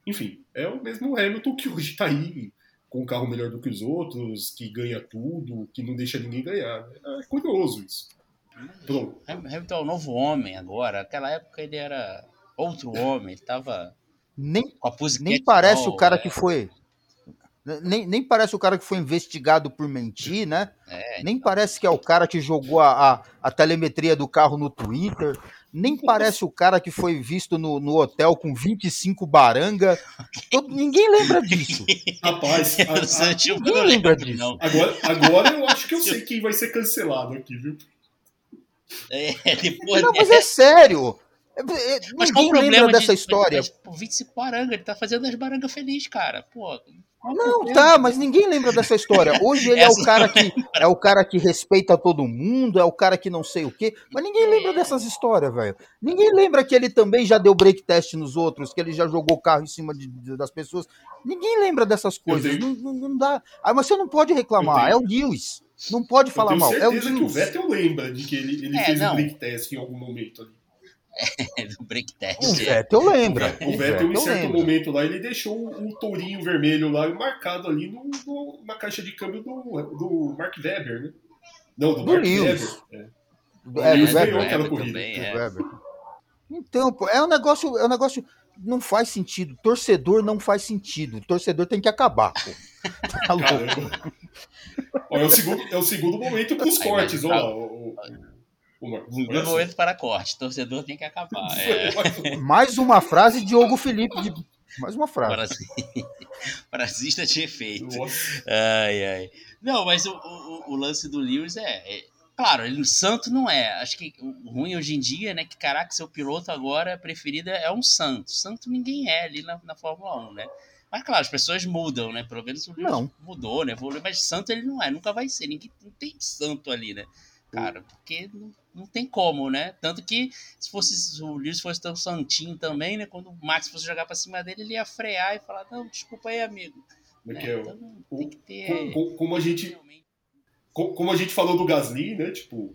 Enfim, é o mesmo Hamilton que hoje está aí, com um carro melhor do que os outros, que ganha tudo, que não deixa ninguém ganhar. É curioso isso. Pronto. Ham- Hamilton é o novo homem agora, naquela época ele era outro homem, ele tava Nem, a nem parece Doll, o cara é, que foi. Nem, nem parece o cara que foi investigado por mentir, né? é, Nem parece que é o cara que jogou a, a, a telemetria do carro no Twitter. Nem parece o cara que foi visto no, no hotel com 25 baranga. Todo- ninguém lembra disso. Rapaz, a- eu ninguém não lembra disso. não. agora, agora eu acho que eu sei quem vai ser cancelado aqui, viu? É, depois, Não, mas é sério. É- é- Mas qual o ninguém problema lembra de- dessa história. Mas, pô, 25 baranga, ele tá fazendo as barangas felizes, cara. Pô, o Não, problema? tá, mas ninguém lembra dessa história. Hoje ele é o cara que é o cara que respeita todo mundo, é o cara que não sei o quê, mas ninguém lembra dessas histórias, velho. Ninguém lembra que ele também já deu break test nos outros, que ele já jogou carro em cima de- de- das pessoas. Ninguém lembra dessas coisas. Não, não- não dá. Ah, mas você não pode reclamar. É o Lewis. Não pode falar mal. É o certeza que o Lewis. Vettel lembra de que ele, ele É, fez não. um break test em algum momento ali. Do break test. O Vettel lembra. O Vettel, em certo lembra. momento lá, ele deixou o tourinho vermelho lá marcado ali no, no- na caixa de câmbio do, do Mark Webber, né? Não, do, Do Mark Lewis. Webber. É. É, Lewis do aquela Webber corrida. também, é. Weber. Então, pô, é um negócio, é um negócio não faz sentido. Torcedor não faz sentido. Torcedor tem que acabar, pô. Tá louco. Ó, é, o segundo, é o segundo momento pros cortes, ó. O, No momento para corte, torcedor tem que acabar. É. Mais uma frase Diogo Felipe. De... Mais uma frase. Parasista de efeito. Ai, ai. Não, mas o, o, o lance do Lewis é, é- Claro, ele santo não é. Acho que o ruim hoje em dia, né? Que caraca, seu piloto agora preferido é um santo. Santo ninguém é ali na, na Fórmula 1, né? Mas claro, as pessoas mudam, né? Pelo menos o Lewis Não. mudou, né? Evoluiu, mas santo ele não é, nunca vai ser. Ninguém, não tem santo ali, né? Cara, porque não, não tem como, né? Tanto que se fosse se o Lewis fosse tão santinho também, né? Quando o Max fosse jogar pra cima dele, ele ia frear e falar, não, desculpa aí, amigo. Como é né? é? Então, O- tem que ter. co- co- Como a gente co- como a gente falou do Gasly, né? Tipo,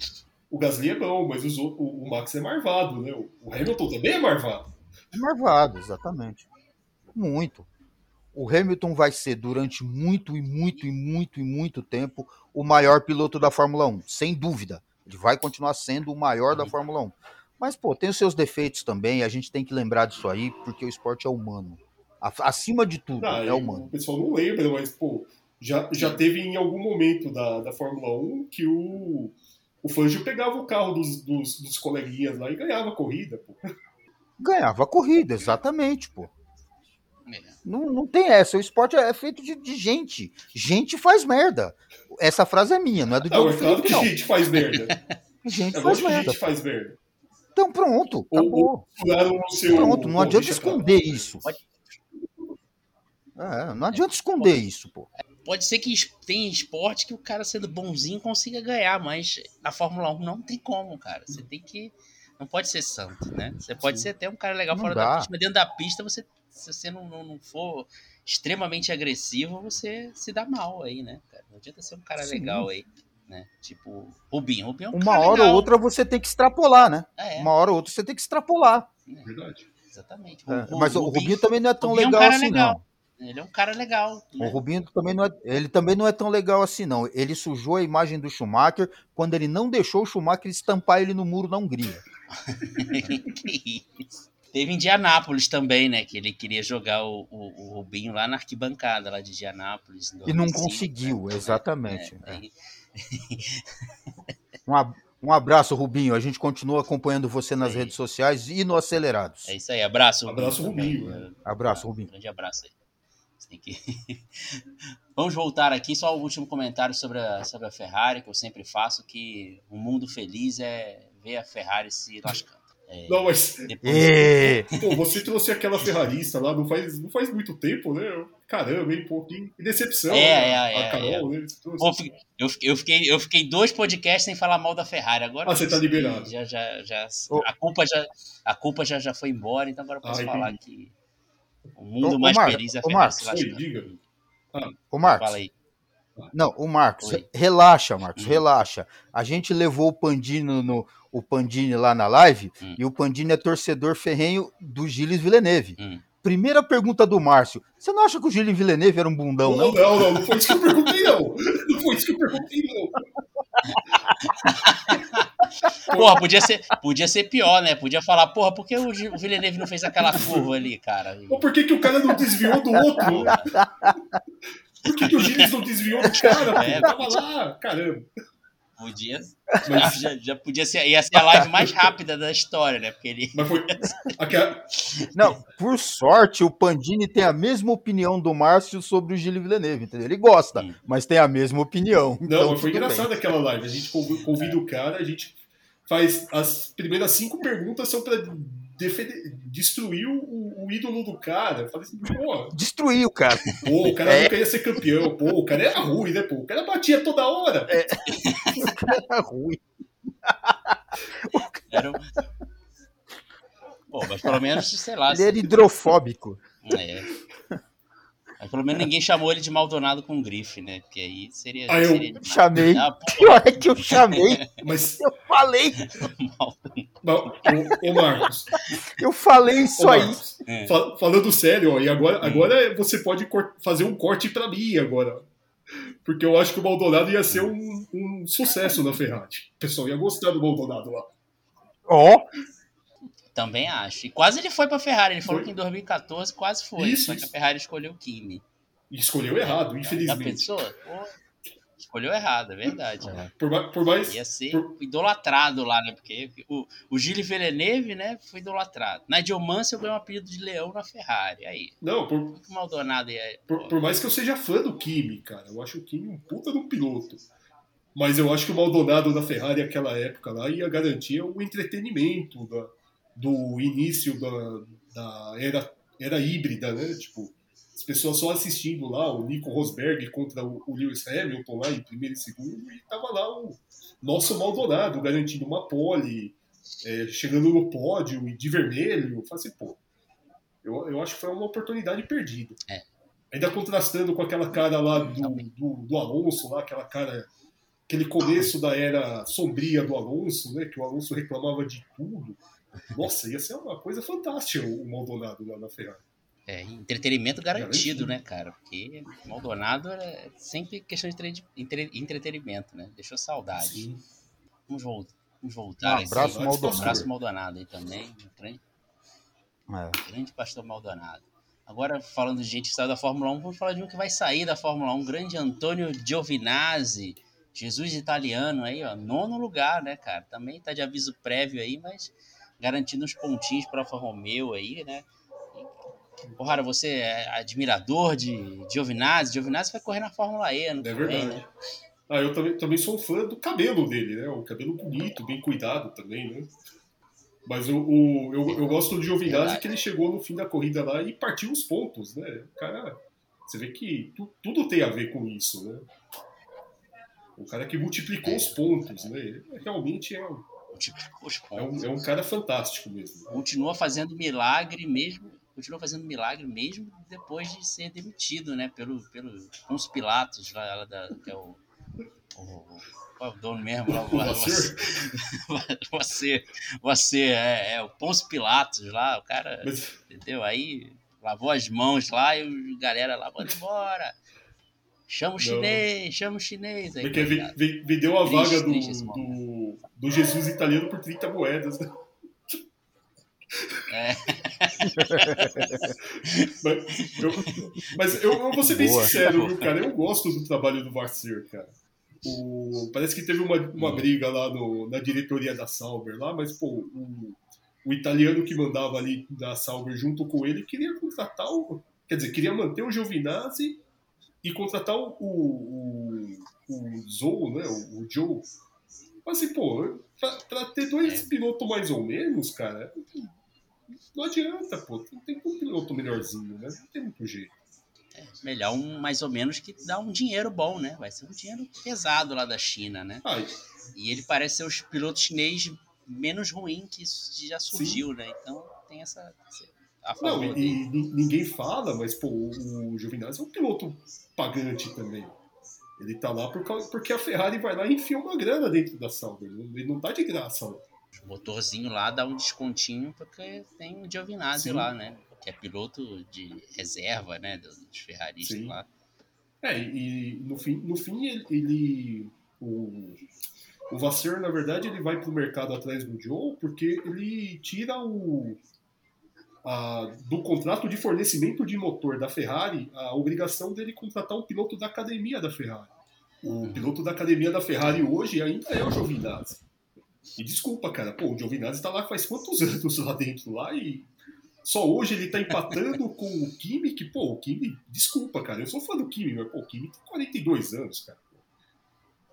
o Gasly é bom, mas os o, o Max é marvado, né? O, Hamilton também é marvado. Marvado, exatamente. Muito. O Hamilton vai ser durante muito e muito e muito e muito tempo o maior piloto da Fórmula 1, sem dúvida. Ele vai continuar sendo o maior da Uhum. Fórmula 1. Mas, pô, tem os seus defeitos também, a gente tem que lembrar disso aí, porque o esporte é humano. Acima de tudo, Ah, é humano. O pessoal não lembra, mas, pô, já, já teve em algum momento da, da Fórmula 1 que o, o Fangio pegava o carro dos, dos, dos coleguinhas lá e ganhava a corrida, pô. Ganhava a corrida, exatamente, pô. É. Não, não tem essa. O esporte é feito de, de gente. Gente faz merda. Essa frase é minha, não é do Não, Diogo é claro Felipe, que não. gente faz merda. Gente É faz merda. gente faz merda. Então pronto, Ou- acabou. Furaram o seu. Pronto, não adianta esconder isso. É, não adianta esconder isso, pô. Pode ser que tem esporte que o cara sendo bonzinho consiga ganhar, mas a Fórmula 1 não tem como, cara. Você tem que. Não pode ser santo, né? Você pode Sim. ser até um cara legal Não fora dá. da pista, mas dentro da pista, você, se você não, não, não for extremamente agressivo, você se dá mal aí, né? cara? Não adianta ser um cara Sim. legal aí, né? Tipo, Rubinho. Rubinho é um Uma cara hora legal. ou outra você tem que extrapolar, né? É, Uma hora ou outra você tem que extrapolar. Verdade. exatamente. É, Mas o Rubinho também não é tão Rubinho é um legal assim, legal. não. Ele é um cara legal. O Né? Rubinho também não é, ele também não é tão legal assim, não. Ele sujou a imagem do Schumacher quando ele não deixou o Schumacher estampar ele no muro da Hungria. que isso. Teve em Indianápolis também, né? Que ele queria jogar o, o, o Rubinho lá na arquibancada lá de Indianápolis. E não 2005, conseguiu, né? exatamente. É, é. Um, ab- um abraço, Rubinho. A gente continua acompanhando você nas Aí. redes sociais e no Acelerados. é isso aí, abraço. Abraço, também. Rubinho, né? Abraço, Um Rubinho. grande abraço aí. Que... Vamos voltar aqui, só o último comentário sobre a, sobre a Ferrari, que eu sempre faço, que o mundo feliz é ver a Ferrari se lascando. É, Não, mas, pô, você trouxe aquela ferrarista lá não faz, não faz muito tempo, né? Caramba, hein, pô, que decepção. É, né? é, a é, Carol, né? Você trouxe- Pô, eu fiquei- eu, fiquei, eu, fiquei, dois podcasts sem falar mal da Ferrari. Agora Ah, você tá liberado. Já, já, já, Ô. a culpa, já, a culpa já, já foi embora, então agora eu posso Ah, falar entendi. que o mundo Ô, ô, mais Marcos, feliz é a ô, Ferrari Marcos, se Oi, lascando. diga. Ô, Marcos. Fala aí. Não, o Marcos, Oi. relaxa, Marcos, Hum. relaxa. A gente levou o Pandini no o Pandini lá na live Hum. e o Pandini é torcedor ferrenho do Gilles Villeneuve. Hum. Primeira pergunta do Márcio. Você não acha que o Gilles Villeneuve era um bundão, Não, não? não, não, não foi isso que eu perguntei, não. Não foi isso que eu perguntei, não. Porra, podia ser, podia ser pior, né? Podia falar, porra, por que o Villeneuve não fez aquela curva ali, cara? Mas por que, que o cara não desviou do outro? Por que, que o Gilles não desviou do cara? É, Tava lá, caramba. Podia, Mas, já, já podia ser, ia ser a live mais rápida da história, né? Porque ele. mas foi. Não, por sorte, o Pandini tem a mesma opinião do Márcio sobre o Gilles Villeneuve, entendeu? Ele gosta, Hum. mas tem a mesma opinião. Não, então mas foi bem. engraçado aquela live. A gente conv- convida o cara, a gente faz as primeiras cinco perguntas são pra defender, destruir o, o ídolo do cara. Eu falei assim, pô, Destruiu, cara. pô, o cara É. nunca ia ser campeão, pô, o cara era ruim, né, pô? O cara batia toda hora. Era ruim. Era um... Pô, mas pelo menos, sei lá. Ele era hidrofóbico. É. Mas pelo menos ninguém chamou ele de Maldonado com grife, né? Porque aí seria. Ah, eu seria. Chamei. Ah, Pior é que eu chamei. Mas, Eu falei. não, ô, ô Marcos, Eu falei isso ô, aí. Marcos, É. fa- falando sério, ó, e agora, Hum. agora você pode fazer um corte pra mim agora. Porque eu acho que o Maldonado ia ser um, um sucesso na Ferrari. O pessoal ia gostar do Maldonado lá. Ó, Também acho. E quase ele foi pra Ferrari. Ele falou Foi. que em 2014 quase foi. Isso, só que isso. a Ferrari escolheu o Kimi. E escolheu errado, Já infelizmente. pensou? Pô, escolheu errado, é verdade. né? Por, ma- por mais. Ia ser Por- idolatrado lá, né? Porque o, o Gilles Villeneuve, né, foi idolatrado. Nigel Mansell ganhou um apelido de leão na Ferrari. Aí, Não, por, o que o Maldonado ia... por, por mais que eu seja fã do Kimi, cara. Eu acho o Kimi um puta do piloto. Mas eu acho que o Maldonado na Ferrari naquela época lá ia garantir o entretenimento da- do início da, da era, era híbrida, né? Tipo, as pessoas só assistindo lá o Nico Rosberg contra o, o Lewis Hamilton lá em primeiro e segundo, e tava lá o, nosso Maldonado garantindo uma pole, é, chegando no pódio e de vermelho. Falei assim, pô, eu, eu acho que foi uma oportunidade perdida. É. Ainda contrastando com aquela cara lá do, do, do, Alonso, lá, aquela cara, aquele começo da era sombria do Alonso, né? Que o Alonso reclamava de tudo. Nossa, ia ser uma coisa fantástica o Maldonado lá na Ferrari. É, entretenimento garantido, garantido, né, cara? Porque Maldonado é sempre questão de entre, entretenimento, né? Deixou saudade. Sim. Vamos, voltar, vamos voltar. Um abraço. Maldonado. Um abraço Maldonado aí também. Grande, é. grande pastor Maldonado. Agora, falando de gente que saiu da Fórmula 1, vamos falar de um que vai sair da Fórmula 1. Grande Antônio Giovinazzi. Jesus italiano aí, ó. Nono lugar, né, cara? Também tá de aviso prévio aí, mas garantindo uns pontinhos para Alfa Romeo aí, né? Porra, você é admirador de Giovinazzi. Giovinazzi vai correr na Fórmula E, não É verdade. Né? Ah, eu também, também sou fã do cabelo dele, né? O cabelo bonito, bem cuidado também, né? Mas o, o eu, eu gosto do Giovinazzi que ele chegou no fim da corrida lá e partiu os pontos, né? O cara, você vê que tu, tudo tem a ver com isso, né? O cara que multiplicou é. os pontos, né? Ele realmente é, multiplicou os pontos. É um, é um cara fantástico mesmo. Continua fazendo milagre mesmo continua fazendo milagre mesmo depois de ser demitido, né? Pelo, pelo uns Pilatos lá, lá da, que é o, o, qual é o dono mesmo? Lá, o, você, você, você é, é, o Pôncio Pilatos lá, o cara, Mas... entendeu? Aí lavou as mãos lá e a galera lá, vamos embora. Chama o chinês, chama o chinês. Aí, Porque tá vendeu a vaga do, do, do, Jesus italiano por 30 moedas. É. mas, eu, mas eu, eu vou ser bem Boa. sincero, viu, cara? Eu gosto do trabalho do Vassir, cara. O, parece que teve uma, uma hum. briga lá no, na diretoria da Sauber lá, mas pô, o, o italiano que mandava ali da Sauber junto com ele queria contratar o. Quer dizer, queria manter o Giovinazzi e contratar o, o, o Zou, né? O, o Joe. Mas assim, pô, pra, pra ter dois é. pilotos mais ou menos, cara, não adianta, pô. Não tem um piloto melhorzinho, né? Não tem muito jeito. É, melhor um mais ou menos que dá um dinheiro bom, né? Vai ser um dinheiro pesado lá da China, né? Ai. E ele parece ser o piloto chinês menos ruim que já surgiu, Sim. né? Então tem essa. Não, e, ninguém fala, mas pô, o, o Giovinazzi é um piloto pagante também. Ele tá lá por causa, porque a Ferrari vai lá e enfia uma grana dentro da Sauber. Ele não tá de graça lá. O motorzinho lá dá um descontinho porque tem o Giovinazzi Sim. lá, né? Que é piloto de reserva, né? Dos Ferraristas Sim. lá. É, e no fim, no fim ele, ele o, o Vasseur, na verdade, ele vai para o mercado atrás do Joe porque ele tira o a, do contrato de fornecimento de motor da Ferrari a obrigação dele contratar um piloto da academia da Ferrari. O uhum. piloto da academia da Ferrari hoje ainda é o Giovinazzi. E desculpa, cara, pô, o Giovinazzi tá lá faz quantos anos lá dentro lá e só hoje ele tá empatando com o Kimi, que, pô, o Kimi, desculpa, cara, eu sou fã do Kimi, mas, pô, o Kimi tem 42 anos, cara.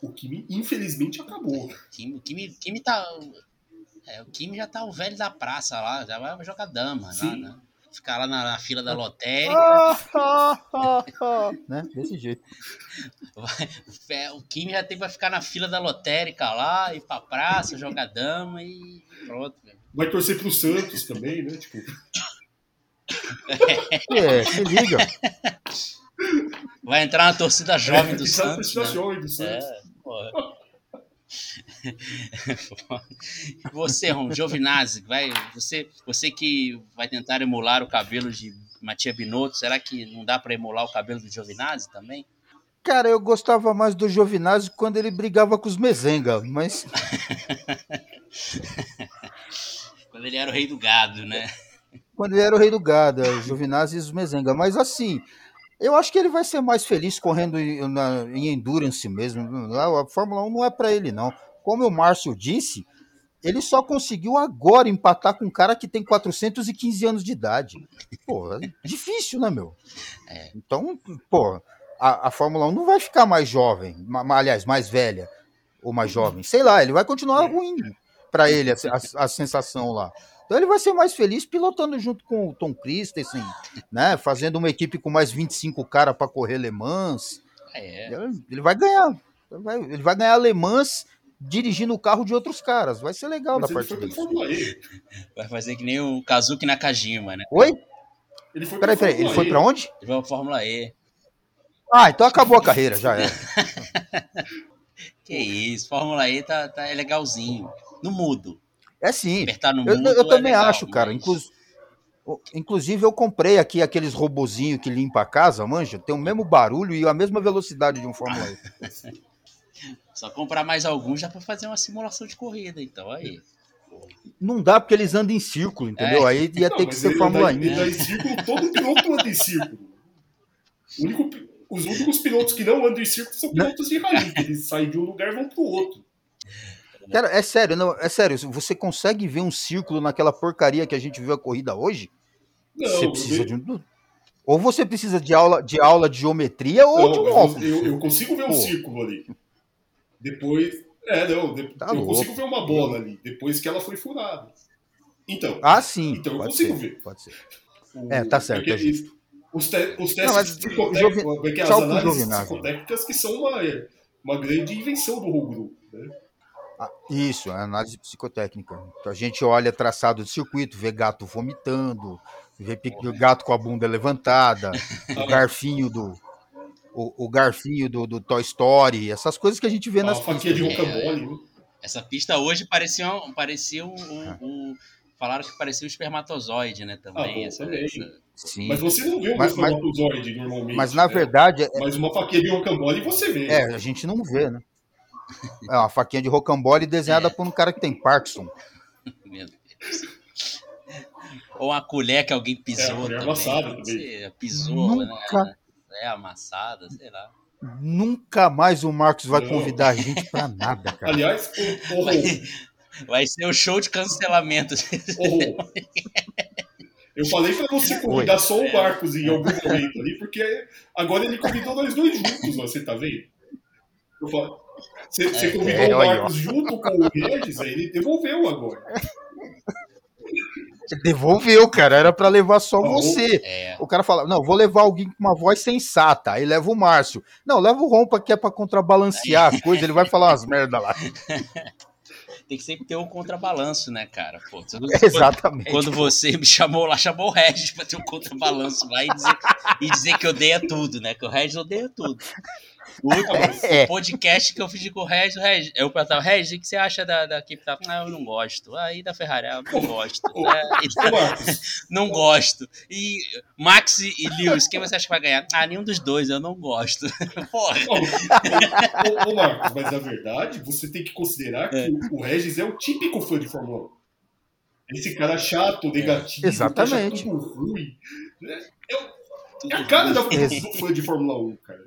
O Kimi, infelizmente, acabou. O Kimi, o Kimi, Kimi tá. É, o Kimi já tá o velho da praça lá, já vai jogar dama, Sim. Lá, né? ficar lá na, na fila da lotérica. né? Desse jeito. Vai, o Kim já tem para ficar na fila da lotérica lá, ir pra praça, jogar dama e pronto. Vai torcer pro Santos também, né? Tipo... É, se liga. Vai entrar na torcida jovem do é, Santos. Torcida né? jovem do Santos. É, porra. você, Ron, Giovinazzi, vai, você, você que vai tentar emular o cabelo de Matia Binotto, será que não dá para emular o cabelo do Giovinazzi também? Cara, eu gostava mais do Giovinazzi quando ele brigava com os Mezenga, mas. quando ele era o rei do gado, né? Quando ele era o rei do gado, é, Giovinazzi e os Mezenga. Mas assim, eu acho que ele vai ser mais feliz correndo em, na, em endurance mesmo. A Fórmula 1 não é para ele, não. Como o Márcio disse, ele só conseguiu agora empatar com um cara que tem 415 anos de idade. Pô, é difícil, né, meu? É. Então, pô, a, a, Fórmula 1 não vai ficar mais jovem, aliás, mais velha ou mais jovem. Sei lá, ele vai continuar ruim para ele a, a, a sensação lá. Então ele vai ser mais feliz pilotando junto com o Tom Christensen, né? Fazendo uma equipe com mais 25 caras para correr Le Mans. É. Ele vai ganhar. Ele vai, ele vai ganhar Le Mans dirigindo o carro de outros caras. Vai ser legal Mas da ele parte foi dele. Vai fazer que nem o Kazuki Nakajima, né? Oi? Ele foi Peraí, peraí, ele foi pra onde? Ele vai pra Fórmula E. Ah, então acabou a carreira, já é. Que isso, Fórmula E tá, tá é legalzinho. No mudo. É sim. Apertar no Eu, mudo eu é também legal, acho, cara. mas Inclu- o- Inclusive, eu comprei aqui aqueles robozinhos que limpa a casa, manja. Tem o mesmo barulho e a mesma velocidade de um Fórmula E. Só comprar mais alguns já pra fazer uma simulação de corrida, então aí. Não dá porque eles andam em círculo, entendeu? É. Aí ia Não, ter que ser Fórmula anda- E. Ele dá em círculo, todo piloto anda em círculo. Único os únicos pilotos que não andam em círculo são pilotos de rally, que eles saem de um lugar e vão pro outro. Cara, é sério, não, é sério. Você consegue ver um círculo naquela porcaria que a gente viu a corrida hoje? Não, você precisa de um. Ou você precisa de aula de, aula de geometria ou não, de um óculos. eu, eu consigo ver um Pô. círculo ali. Depois. É, não, de- Tá eu louco. consigo ver uma bola ali, depois que ela foi furada. Então, Ah, sim. Então eu consigo ser, ver. Pode ser. o- é, tá certo, porque é. Os, te- os Não, mas testes o psicotécnicos, Jovi- é é, as análises psicotécnicas que são uma, uma grande invenção do group. Né? Ah, Isso, é análise psicotécnica. Então a gente olha traçado de circuito, vê gato vomitando, vê gato com a bunda levantada, o garfinho do. O, o garfinho do, do Toy Story, essas coisas que a gente vê A nas faquinha de pistas. né? rocambole, né? Essa pista hoje parecia um. Parecia um, um- um- falaram que parecia um espermatozoide, né? Também. Ah, bom, essa, também. essa- Sim. Mas você não vê um Mas- mas- espermatozoide normalmente. Mas na né? verdade, é- Mas uma faquinha de rocambole você vê. é, a gente não vê, né? É uma faquinha de rocambole desenhada É. por um cara que tem Parkinson. Meu Deus. Ou uma colher que alguém pisou É, a colher também. amassada também. ser, Pisou, Nunca. né? É, amassada, sei lá. Nunca mais o Marcos vai convidar a gente pra nada, cara. Aliás, o, o, Rô, Vai ser o show de cancelamento. o eu falei pra você convidar só o Marcos em algum momento ali, porque agora ele convidou nós dois juntos, você tá vendo? Você, você convidou É, o Marcos junto com o Regis, aí ele devolveu agora. Devolveu, cara. Era pra levar só você. É, O cara fala, não, vou levar alguém com uma voz sensata. Aí leva o Márcio. Não, leva o Rompa que é pra contrabalancear a coisa. Ele vai falar umas merda lá. tem que sempre ter um contrabalanço, né, cara? Pô, Exatamente. quando você me chamou lá, chamou o Regis pra ter um contrabalanço lá e dizer, e dizer que odeia tudo, né? Que o Regis odeia tudo. O último É. podcast que eu fiz com o Regis, o Regis eu perguntava, Regis, o que você acha da, da equipe? Tá? Ah, eu não gosto. Aí da Ferrari, ah, eu não gosto. É, e- Marcos, não gosto. E Max e Lewis, quem você acha que vai ganhar? Ah, nenhum dos dois, eu não gosto. Porra. ô, ô, ô, Marcos, mas na verdade, você tem que considerar que o, o Regis é o típico fã de Fórmula 1. Esse cara chato, negativo, Exatamente. que acha tudo ruim. né? É, o- é a cara da, do fã de Fórmula 1, cara.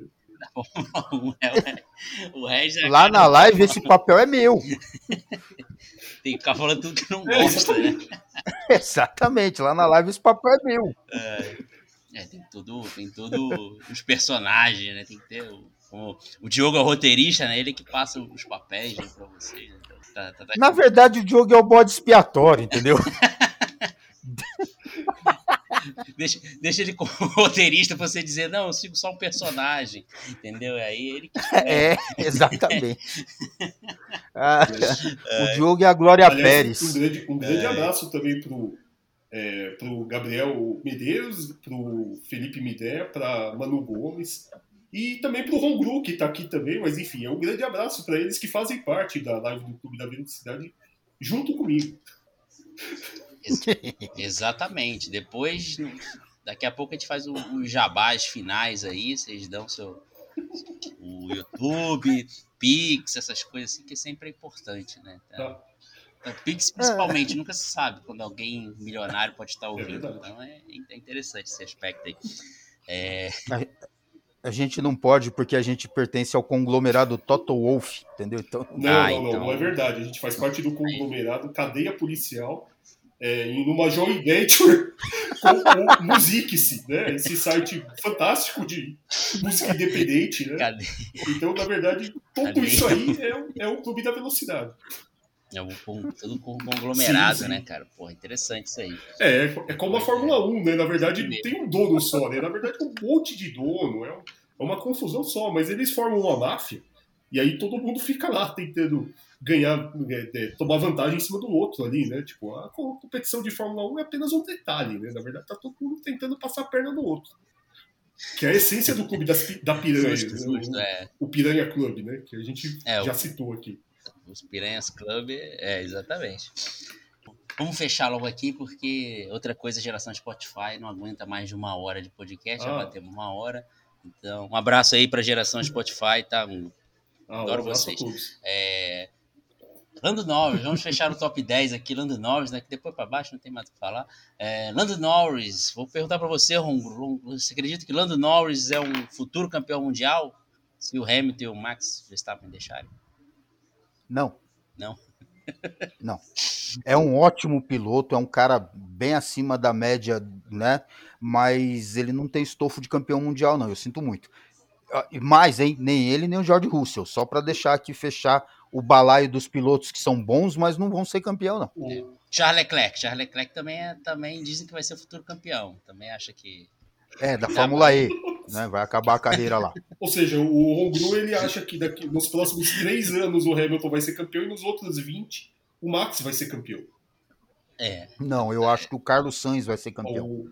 o Regis é Lá na live, esse papel é meu. tem que ficar falando tudo que não gosta, né? Exatamente. Lá na live, esse papel é meu. É, tem tudo, tem tudo os personagens, né? Tem que ter o, como o Diogo é o roteirista, né? Ele que passa os papéis né, pra vocês. né? Então, tá- tá- tá- Na verdade, o Diogo é o bode expiatório, entendeu? deixa, deixa ele como roteirista pra você dizer, não, eu sigo só um personagem, entendeu? Aí ele que É, exatamente. Ah, o Diogo é a Glória Aliás, um Pérez. grande, um grande É. abraço também pro, é, pro Gabriel Medeiros, pro Felipe Midé, pra Manu Gomes e também pro Ron Gru, que tá aqui também, mas enfim, é um grande abraço para eles que fazem parte da live do Clube da Velocidade junto comigo. Ex- Exatamente. Depois, daqui a pouco a gente faz os jabás finais aí, vocês dão seu o YouTube, Pix, essas coisas assim, que sempre é importante, né? Tá. Então, Pix principalmente, nunca se sabe quando alguém milionário pode estar ouvindo. verdade. então é, é interessante esse aspecto aí. É, A gente não pode porque a gente pertence ao conglomerado Toto Wolff, entendeu? Então, Não, Ah, não, não, então. não é verdade. A gente faz parte do conglomerado Cadeia Policial é, em uma joint venture com o Music-se, né? Esse site fantástico de música independente, né? cadê? Então, na verdade, tudo Cadeia. isso aí é, o- é Clube da Velocidade. É um, um, todo um conglomerado, Sim, sim. né, cara? Porra, interessante isso aí. É, é como a Fórmula 1, né? Na verdade, não tem um dono só, né? Na verdade, é um monte de dono, é, um- é uma confusão só, mas eles formam uma máfia e aí todo mundo fica lá tentando ganhar, é, tomar vantagem em cima do outro ali, né? Tipo, a competição de Fórmula 1 é apenas um detalhe, né? Na verdade, tá todo mundo tentando passar a perna no outro. Que é a essência do clube das, da piranha. Justo, né? justo, o, é. o Piranha Club, né? Que a gente é, já o, citou aqui. Os Piranhas Club, é, exatamente. Vamos fechar logo aqui, porque outra coisa, a geração Spotify não aguenta mais de uma hora de podcast, ah. já batemos uma hora. Então, um abraço aí para a geração Spotify, tá? Ah, Adoro um vocês. É... Lando Norris, vamos fechar o top 10 aqui, Lando Norris, né? Que depois para baixo não tem mais o que falar. É, Lando Norris, vou perguntar para você, Ron, você acredita que Lando Norris é um futuro campeão mundial? Se o Hamilton e o Max Verstappen deixarem? Não. Não? não. É um ótimo piloto, é um cara bem acima da média, né? Mas ele não tem estofo de campeão mundial, não. Eu sinto muito. Ah, mais, hein? Nem ele, nem o George Russell. Só para deixar aqui fechar o balaio dos pilotos que são bons, mas não vão ser campeão, não. É. Charles Leclerc. Charles Leclerc também, é, também dizem que vai ser o futuro campeão. Também acha que. É, da Fórmula E. Né? Vai acabar a carreira lá. Ou seja, o Ron ele acha que daqui, nos próximos três anos o Hamilton vai ser campeão e nos outros 20 o Max vai ser campeão. É. Não, eu acho que o Carlos Sainz vai ser campeão. O...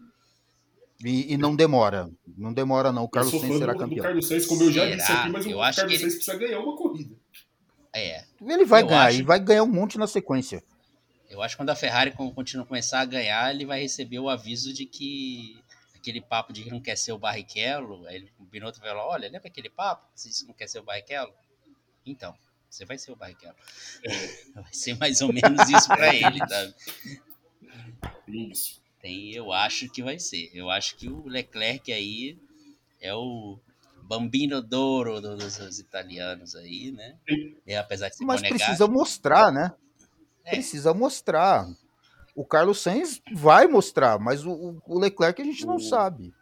E, e, não demora. Não demora, não. O Carlos Sainz será campeão. O Carlos Sainz, como eu já Será? disse aqui, mas eu o Carlos ele... Sainz precisa ganhar uma corrida. É. Ele vai eu ganhar, acho... e vai ganhar um monte na sequência. Eu acho que quando a Ferrari continua começar a ganhar, ele vai receber o aviso de que aquele papo de que não quer ser o Barrichello, aí o Binotto vai falar, olha, lembra aquele papo? Você não quer ser o Barrichello? Então, você vai ser o Barrichello. É. Vai ser mais ou menos isso para ele, tá? Tem, eu acho que vai ser. Eu acho que o Leclerc aí é o Bambino d'Oro dos, dos, italianos aí, né? É, apesar de Mas precisa mostrar, né? É. Precisa mostrar. O Carlos Sainz vai mostrar, mas o, o Leclerc a gente não o... sabe.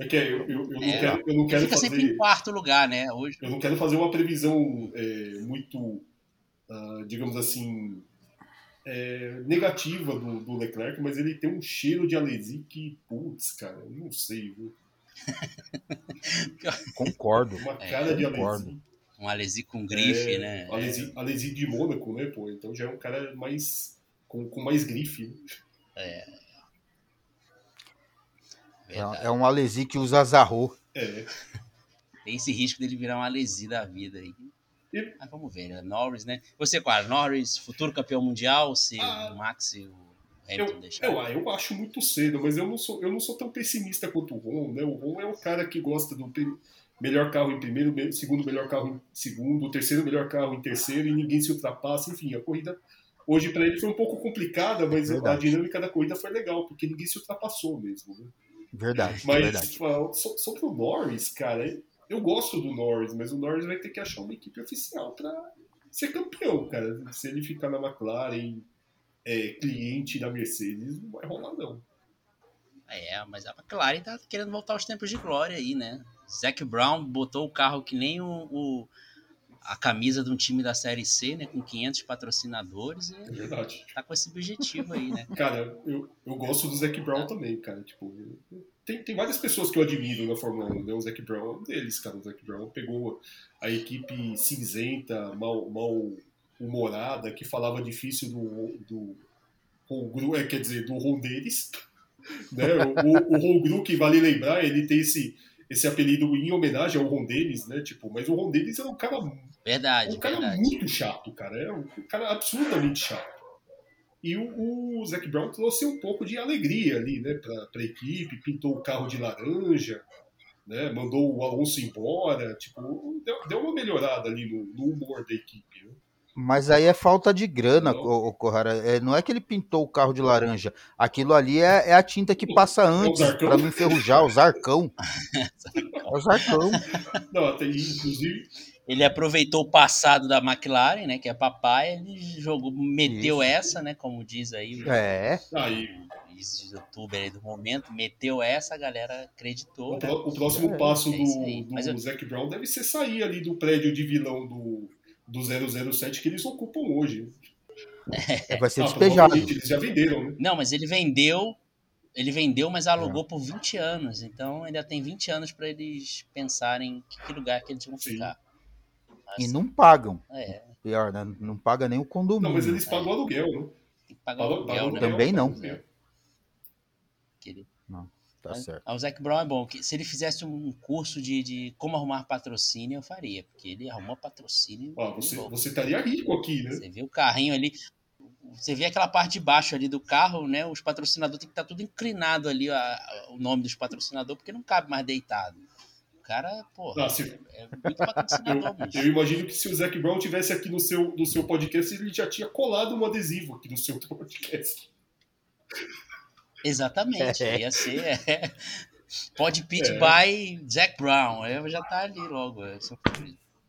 É que eu, eu, eu, não é, quero, eu não quero fica fazer. sempre em quarto lugar, né? Hoje... Eu não quero fazer uma previsão é, muito, uh, digamos assim, é, negativa do, do, Leclerc, mas ele tem um cheiro de Alesi que, putz, cara, eu não sei, viu? concordo. Uma cara de concordo. Alesi. Um Alesi com grife, né? Alesi, Alesi de Mônaco, né, pô? Então já é um cara mais com, com mais grife. Né? É. É, é um Alesi que usa Zarro. É. Tem esse risco dele virar um Alesi da vida aí. E... Mas vamos ver, né? Norris, né? Você, qual? Norris, futuro campeão mundial, se ah, o Max e o Hamilton eu, deixar? Eu, eu acho muito cedo, mas eu não sou, eu não sou tão pessimista quanto o Ron, né? O Ron é o cara que gosta do melhor carro em primeiro, segundo melhor carro em segundo, terceiro melhor carro em terceiro e ninguém se ultrapassa. Enfim, a corrida hoje para ele foi um pouco complicada, mas Verdade. a dinâmica da corrida foi legal, porque ninguém se ultrapassou mesmo. Né? Verdade. Mas verdade. Tipo, sobre o Norris, cara, eu gosto do Norris, mas o Norris vai ter que achar uma equipe oficial para ser campeão, cara. Se ele ficar na McLaren, é, cliente da Mercedes, não vai rolar, não. É, mas a McLaren tá querendo voltar aos tempos de glória aí, né? Zac Brown botou o carro que nem o, o a camisa de um time da Série C, né, com 500 patrocinadores. E é verdade. Tá com esse objetivo aí, né? Cara, eu, eu gosto do Zac Brown também, cara. Tipo, tem, tem várias pessoas que eu admiro na Fórmula 1, né? O Zac Brown é um deles, cara. O Zac Brown pegou a equipe cinzenta, mal, mal humorada, que falava difícil do, do, do é, quer dizer, do Ron deles. Né? O, o, o Ron Gru, que vale lembrar, ele tem esse esse apelido em homenagem ao Ron Dennis, né? Tipo, mas o Ron Dennis era um cara. Verdade, um cara verdade. muito chato, cara. É um cara absolutamente chato. E o, o Zac Brown trouxe um pouco de alegria ali, né, pra, pra equipe, pintou o carro de laranja, né, mandou o Alonso embora, tipo, deu, deu uma melhorada ali no, no humor da equipe. Né? Mas aí é falta de grana, o Corrara. É, não é que ele pintou o carro de laranja. Aquilo ali é, é a tinta que passa antes para não enferrujar, o zarcão. é o zarcão. Não, até inclusive. Ele aproveitou o passado da McLaren, né? Que é papai, ele jogou, meteu Isso. essa, né? Como diz aí. É. Aí. youtuber aí do momento, meteu essa, a galera acreditou. O, né? o próximo é, passo é do, do eu... Zac Brown deve ser sair ali do prédio de vilão do do 007 que eles ocupam hoje. É, vai ser ah, despejado. Eles já venderam, né? Não, mas ele vendeu, ele vendeu, mas alugou é. por 20 anos. Então ainda tem 20 anos para eles pensarem que, que lugar que eles vão ficar. E não pagam. É, Pior, né? Não paga nem o condomínio. Não, mas eles pagam aluguel, não? tem que pagar o Paga- aluguel, paga né? aluguel, Também não. paga aluguel. Tá certo. O Zac Brown é bom. Se ele fizesse um curso de, de como arrumar patrocínio, eu faria. Porque ele arrumou patrocínio. Ó, você, você estaria rico aqui, né? Você vê o carrinho ali. Você vê aquela parte de baixo ali do carro, né? Os patrocinadores tem que estar tudo inclinado ali, a- a- o nome dos patrocinadores, porque não cabe mais deitado. O cara, porra, Ah, se- é muito patrocinador, bicho. Eu imagino que se o Zac Brown tivesse aqui no seu, no seu podcast, ele já tinha colado um adesivo aqui no seu podcast. Exatamente. É. Ia ser. É, pode pit É. by Zac Brown. Aí já tá ali logo. é.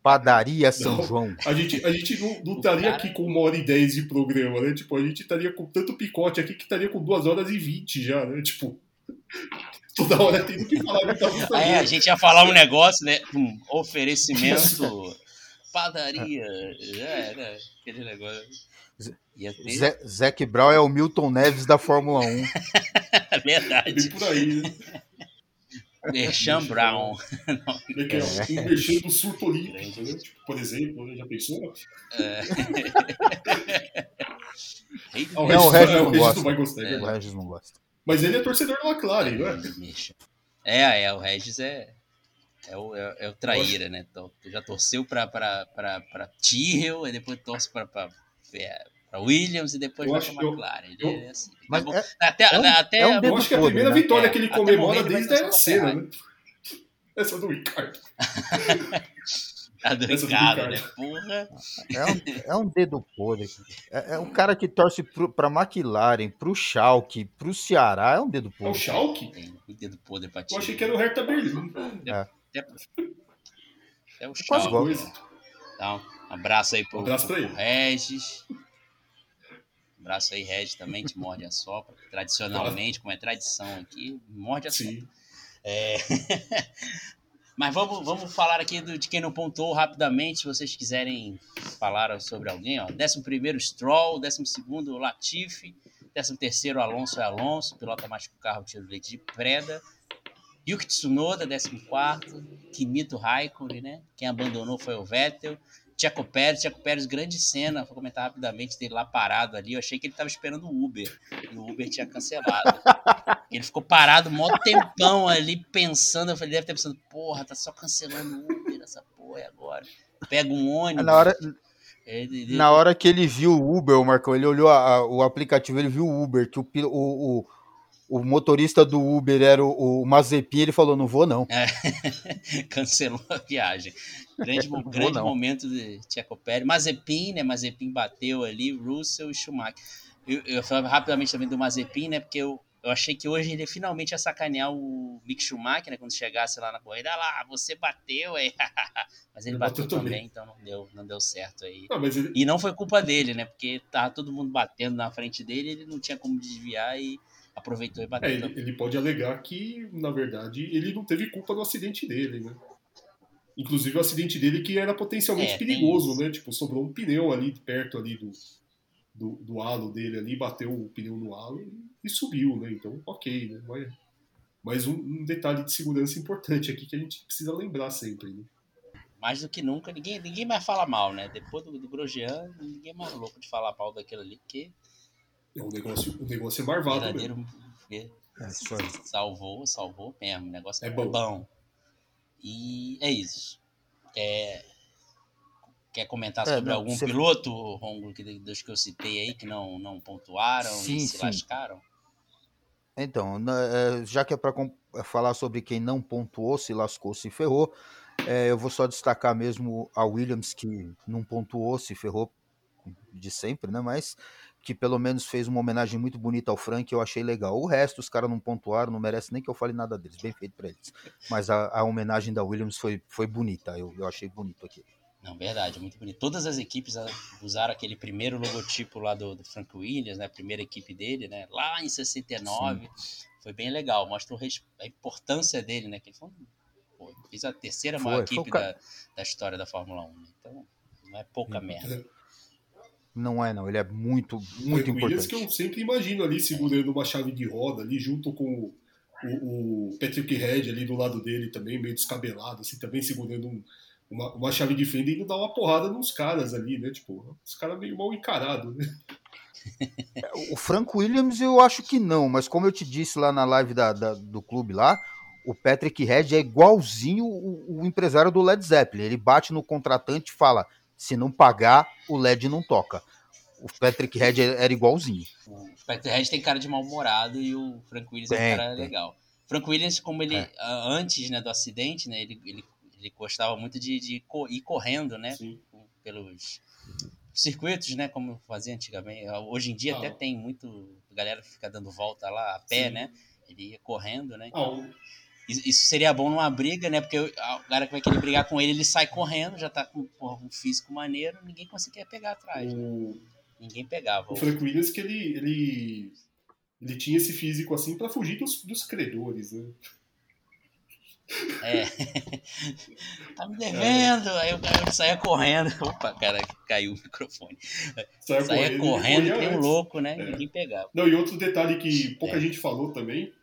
Padaria São Não. João. A gente, a gente não, não O estaria cara- aqui com uma hora e dez de programa, né? Tipo, a gente estaria com tanto picote aqui que estaria com duas horas e vinte já, né? Tipo, toda hora tendo que falar que tava Aí a gente ia falar um negócio, né? Um oferecimento. Padaria. É, né? Aquele negócio. Ia ter. Zé- Zac Brown é o Milton Neves da Fórmula 1. É verdade. Bem por aí, né? Merchan Brown. É é um mexendo do surto olímpico, né? Tipo, por exemplo, né? já pensou? O Não, o Regis, é, não Regis gosta. não vai gostar, é O. Regis não gosta. Mas ele é torcedor da McLaren, não é? Merchan. É, é, o Regis é. É o, é, é o traíra, né? Então, já torceu pra, pra, pra, pra Tyrrell, e depois torce pra, pra, é, pra Williams e depois Eu vai pra que eu- McLaren. Ele eu- é assim. Mas Bom, é- até, é um- até é um Eu acho que é a podre, primeira né? vitória É, que ele até comemora vai desde a cena, né? Essa do Ricardo. a do essa do Ricardo, né? Porra. É um, é um dedo podre. É, é um cara que torce pro, pra McLaren, pro Schalke, pro Ceará. É um dedo É o podre. Schalke? Tem o dedo podre pra Eu Tyrrell. achei que era o Hertha Berlim. É o quase Schalke. igual. Coisa. Então, um abraço aí pro, Um abraço pra ele. pro Regis. Abraço aí, Regis, também, te morde a sopa. Tradicionalmente, como é tradição aqui, morde a sopa. É. Mas vamos, vamos falar aqui do- de quem não pontuou rapidamente, se vocês quiserem falar sobre alguém. Ó. 11 Stroll, 12 Latifi, 13 Alonso é Alonso, pilota mais que o carro, tiro leite de preda. Yuki Tsunoda, 14 Kimito Raikkonen, né? Quem abandonou foi o Vettel. Tcheco Pérez, Tcheco Pérez, grande cena, vou comentar rapidamente dele lá parado ali. Eu achei que ele estava esperando o Uber, e o Uber tinha cancelado. Ele ficou parado um tempão ali pensando. Eu falei, deve ter pensando, porra, tá só cancelando o Uber essa porra e agora. Pega um ônibus. Na hora, ele- ele- na hora que ele viu o Uber, o Marcão, ele olhou a- a- o aplicativo, ele viu o Uber, que o, o, o, o motorista do Uber era o, o Mazepin, ele falou, não vou não. cancelou a viagem. Grande, Vou grande não. momento de Tcheco Pérez. Mazepin, né? Mazepin bateu ali, Russell e Schumacher. Eu, eu falava rapidamente também do Mazepin, né? Porque eu, eu achei que hoje ele finalmente ia sacanear o Mick Schumacher, né? Quando chegasse lá na corrida, ah lá, você bateu, aí. Mas ele Ele bateu, bateu também, então não deu, não deu certo aí. Mas ele, E não foi culpa dele, né? Porque tava todo mundo batendo na frente dele, ele não tinha como desviar e aproveitou e bateu é, ele, ele pode alegar que, na verdade, ele não teve culpa do acidente dele, né? Inclusive o acidente dele que era potencialmente É, perigoso, né? Tipo, sobrou um pneu ali perto ali do, do, do halo dele ali, bateu o pneu no halo e, e subiu, né? Então, ok, né? Mas, mas um, um detalhe de segurança importante aqui que a gente precisa lembrar sempre, né? mais do que nunca, ninguém, ninguém mais fala mal, né? Depois do, do Grosjean, ninguém é mais louco de falar mal daquilo ali, porque É um negócio, o negócio é marvado mesmo. verdadeiro ver- É isso aí. salvou, salvou mesmo. O negócio É é, bom. bom. E é isso. É, quer comentar É, sobre não, algum você- piloto, Romulo, que, dos que eu citei aí, que não, não pontuaram Sim, e se sim. lascaram? Então, já que é para falar sobre quem não pontuou, se lascou, se ferrou, é, eu vou só destacar mesmo a Williams, que não pontuou, se ferrou de sempre, né? Mas que pelo menos fez uma homenagem muito bonita ao Frank, eu achei legal. O resto, os caras não pontuaram, não merece nem que eu fale nada deles, bem feito para eles. Mas a, a homenagem da Williams foi, foi bonita, eu, eu achei bonito aqui. Não, verdade, muito bonito. Todas as equipes usaram aquele primeiro logotipo lá do, do Frank Williams, né? A primeira equipe dele, né? Lá em 69. Foi bem legal. Mostra a importância dele, né? Que ele foi, um- pô, fez a terceira Foi, maior foi equipe ca- da, da história da Fórmula 1. Né? Então, não é pouca merda. Não é, não, ele é muito, muito Williams que importante. eu sempre imagino ali segurando uma chave de roda ali junto com o, o, o Patrick Head ali do lado dele também, meio descabelado, assim, também segurando um, uma, uma chave de fenda indo dar uma porrada nos caras ali, né? Tipo, os caras meio mal encarados, né? O Frank Williams eu acho que não, mas como eu te disse lá na live da, da do clube lá, o Patrick Red é igualzinho o, o, empresário do Led Zeppelin. Ele bate no contratante e fala: se não pagar, o LED não toca. O Patrick Red era igualzinho. O Patrick Red tem cara de mal-humorado e o Frank Williams tem, é um cara tem. legal. Frank Williams, como ele, é. antes né, do acidente, né, ele, ele, ele gostava muito de, de ir correndo, né? Sim. Pelos circuitos, né? Como fazia antigamente. Hoje em dia ah. até tem muito. Galera fica dando volta lá a pé, Sim. né? Ele ia correndo, né? Então, ah. Isso seria bom numa briga, né? Porque o cara que vai querer brigar com ele, ele sai correndo, já tá com porra, um físico maneiro, ninguém conseguia pegar atrás. Né? Ninguém pegava. O Frank Williams que ele, ele, ele tinha esse físico assim para fugir dos, dos credores, né? É. tá me devendo. É. Aí eu, eu saía correndo. Opa, cara, caiu o microfone. Saia, correndo, correndo tem um louco, né? É. Ninguém pegava. Não, e outro detalhe que pouca é. gente falou também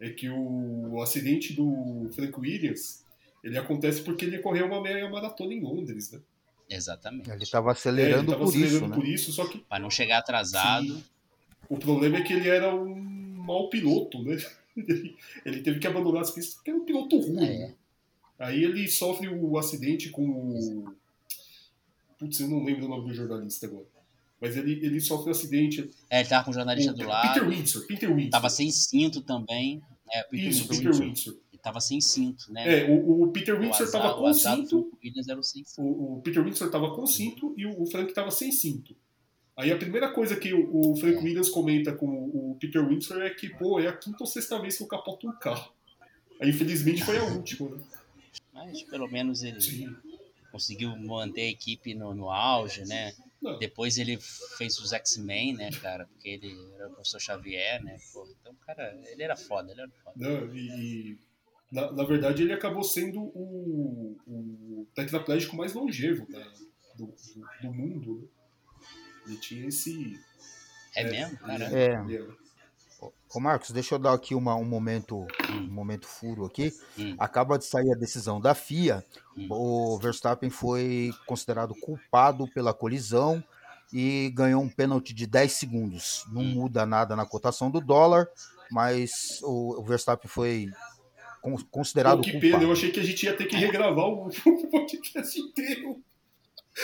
é que o, acidente do Frank Williams ele acontece porque ele correu uma meia maratona em Londres, né? Exatamente. Ele estava acelerando, é, ele por, acelerando isso, né? por isso, só que para não chegar atrasado. Sim. O problema é que ele era um mau piloto, né? Ele teve que abandonar as pistas porque era um piloto ruim. É. Aí ele sofre o acidente com o. Putz, eu não lembro o nome do jornalista agora. Mas ele, ele sofre um acidente. É, ele tava com o jornalista o, do lado. Peter Windsor, Peter Windsor. Tava sem cinto também. É, Peter Isso, Windsor. Peter Windsor. Ele tava sem cinto, né? É, o, o Peter Windsor estava com o cinto. O, o, Peter Windsor estava com cinto e o, Frank estava sem cinto. Aí a primeira coisa que o, o Frank é. Williams comenta com o Peter Windsor é que, pô, é a quinta ou sexta vez que eu capoto um carro. Aí infelizmente foi a última, né? Mas pelo menos ele Sim. conseguiu manter a equipe no, no auge, né? Não. Depois ele fez os X-Men, né, cara? Porque ele era o professor Xavier, né? Pô, então, cara, ele era foda, ele era foda. Não, e, na, na verdade ele acabou sendo o, o tetraplégico mais longevo né, do, do, do, mundo, né? Ele tinha esse. É, é mesmo, cara? É. Ô Marcos, deixa eu dar aqui uma, um momento um momento furo aqui. Hum. Acaba de sair a decisão da FIA. Hum. O Verstappen foi considerado culpado pela colisão e ganhou um pênalti de 10 segundos. Não hum. muda nada na cotação do dólar, mas o, o Verstappen foi considerado Pô, que culpado. pena, eu achei que a gente ia ter que regravar o podcast inteiro.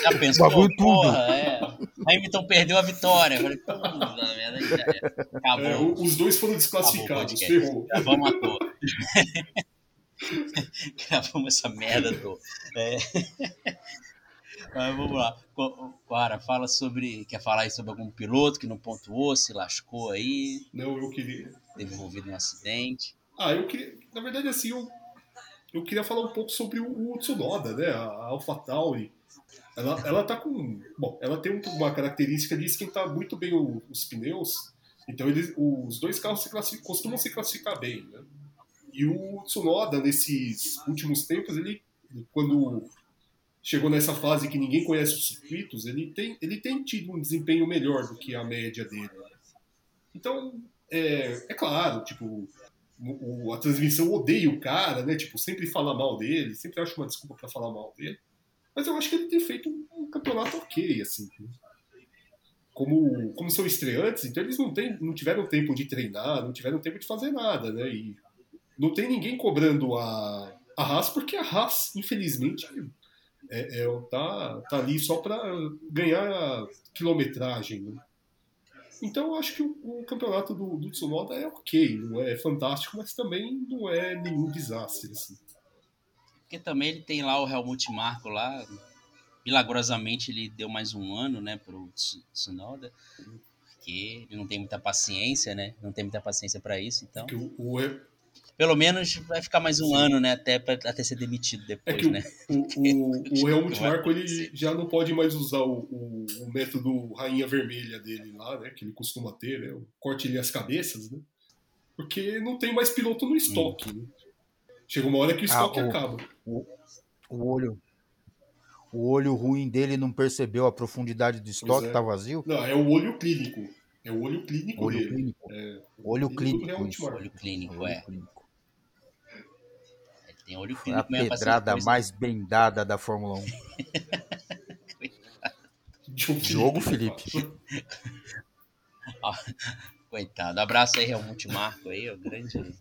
Já pensou, Bagulho porra, é. Hamilton perdeu a vitória. falei, merda, já é. Acabou. É, os dois foram desclassificados, ferrou. Gravamos à toa. Gravamos essa merda toda. É. Mas vamos lá. Cara, fala sobre. Quer falar aí sobre algum piloto que não pontuou, se lascou aí? Não, eu queria. Teve envolvido em um acidente. Ah, eu queria. Na verdade, assim, eu, eu queria falar um pouco sobre o, o Tsunoda, né? A, a AlphaTauri ela, ela tá com. Bom, ela tem uma característica de esquentar muito bem o, os pneus. Então eles, os dois carros se costumam se classificar bem. Né? E o Tsunoda, nesses últimos tempos, ele, quando chegou nessa fase que ninguém conhece os circuitos, ele tem, ele tem tido um desempenho melhor do que a média dele. Então, é, é claro, tipo, o, a transmissão odeia o cara, né? Tipo, sempre fala mal dele, sempre acha uma desculpa para falar mal dele. Mas eu acho que ele tem feito um, campeonato ok, assim. Como, como são estreantes, então eles não, tem, não tiveram tempo de treinar, não tiveram tempo de fazer nada, né? E não tem ninguém cobrando a, a Haas, porque a Haas, infelizmente, é, é, tá, tá ali só para ganhar quilometragem. Né? Então eu acho que o, o campeonato do, do, Tsunoda é ok, não é fantástico, mas também não é nenhum desastre. Assim. Porque também ele tem lá o Helmut Marko lá. Milagrosamente ele deu mais um ano, né, pro Tsunoda. Porque ele não tem muita paciência, né? Não tem muita paciência para isso, então. É o, o, Pelo menos vai ficar mais um Sim. ano, né? Até, pra, até ser demitido depois, é que né? O, o, o Helmut Marko ele já não pode mais usar o, o, o, método rainha vermelha dele lá, né? Que ele costuma ter, né? O corte-lhe as cabeças, né? Porque não tem mais piloto no estoque, hum. né? Chega uma hora que o ah, estoque o, acaba. O, o, olho. O olho ruim dele não percebeu a profundidade do estoque, é. tá vazio? Não, é o olho clínico. É o olho clínico olho dele. Clínico. É, olho clínico. Olho clínico, olho é. Clínico. tem olho fino. a essas pedrada mais bem dada da Fórmula 1. Diogo Felipe. Coitado. Abraço aí, Helmut Marco aí, o grande.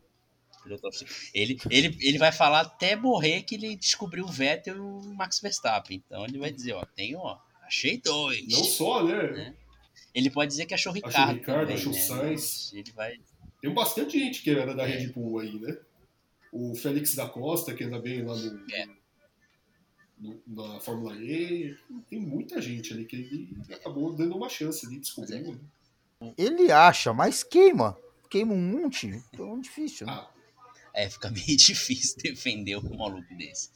Ele, ele, ele vai falar até morrer que ele descobriu o Vettel e o Max Verstappen. Então ele vai dizer, ó, tem, ó, achei dois. Não só, né? Né? Ele pode dizer que achou o Achou o Ricardo. Ricardo, também, achou o né? Sainz. Ele vai. Tem bastante gente que era da É. Red Bull aí, né? O Félix da Costa, que anda bem lá no, É. no- na Fórmula E. Tem muita gente ali que ele acabou dando uma chance ali, descobriu. né? Ele acha, mas queima. Queima um monte. Então é difícil, né? Ah, É, fica meio difícil defender um maluco desse.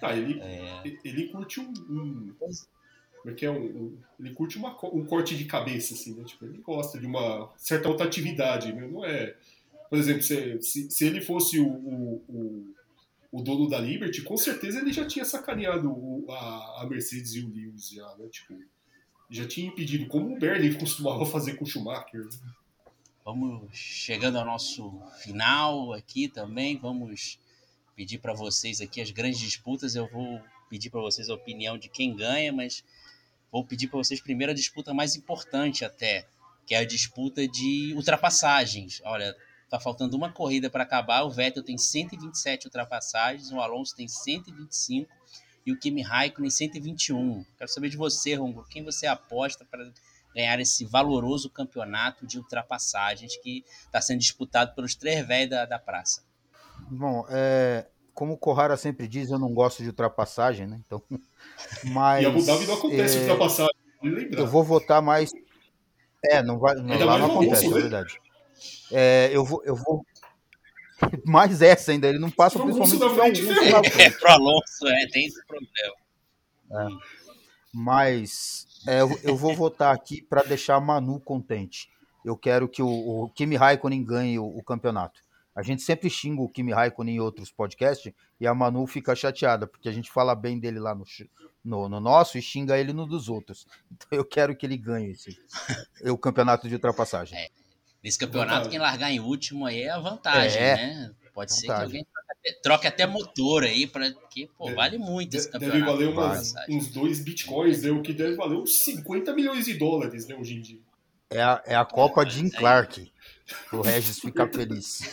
tá, ele, É, ele curte um. um como é é? Um, ele curte uma, um corte de cabeça, assim, né? Tipo, ele gosta de uma certa outra atividade, né? Não é. Por exemplo, se, se, se ele fosse o, o, o, o dono da Liberty, com certeza ele já tinha sacaneado o- a, a Mercedes e o Lewis, já, né? Tipo, já tinha impedido, como o Bernie costumava fazer com o Schumacher. né? Vamos chegando ao nosso final aqui também. Vamos pedir para vocês aqui as grandes disputas. Eu vou pedir para vocês a opinião de quem ganha, mas vou pedir para vocês primeiro a disputa mais importante até, que é a disputa de ultrapassagens. Olha, tá faltando uma corrida para acabar. O Vettel tem 127 ultrapassagens, o Alonso tem 125 e o Kimi Raikkonen 121. Quero saber de você, Rongo, quem você aposta para ganhar esse valoroso campeonato de ultrapassagens que está sendo disputado pelos três velhos da, da praça. Bom, é, como o Corrara sempre diz, eu não gosto de ultrapassagem, né? Então, mas e Abu Dhabi não acontece é, ultrapassagem, eu vou votar mais. É, não vai, não, lá não acontece, Alonso, é né? verdade. É, eu vou, eu vou mais essa ainda. Ele não passa Alonso principalmente frente, um- ferrou. É, pro Alonso, é, tem esse problema. Mas é, eu, eu vou votar aqui para deixar a Manu contente. Eu quero que o, o Kimi Raikkonen ganhe o, o campeonato. A gente sempre xinga o Kimi Raikkonen em outros podcasts e a Manu fica chateada, porque a gente fala bem dele lá no, no, no nosso e xinga ele no dos outros. Então eu quero que ele ganhe esse, o campeonato de ultrapassagem. Nesse campeonato, quem largar em último aí é a vantagem, É, né? Pode ser que alguém troque até, troque até motor aí, pra, porque pô, Deve- vale muito esse Deve campeonato. valer de umas, uns dois bitcoins, né? O que deve valer uns 50 milhões de dólares, né, hoje em dia. É a, é a Copa É, Jim mas aí- Clark. O Regis fica feliz.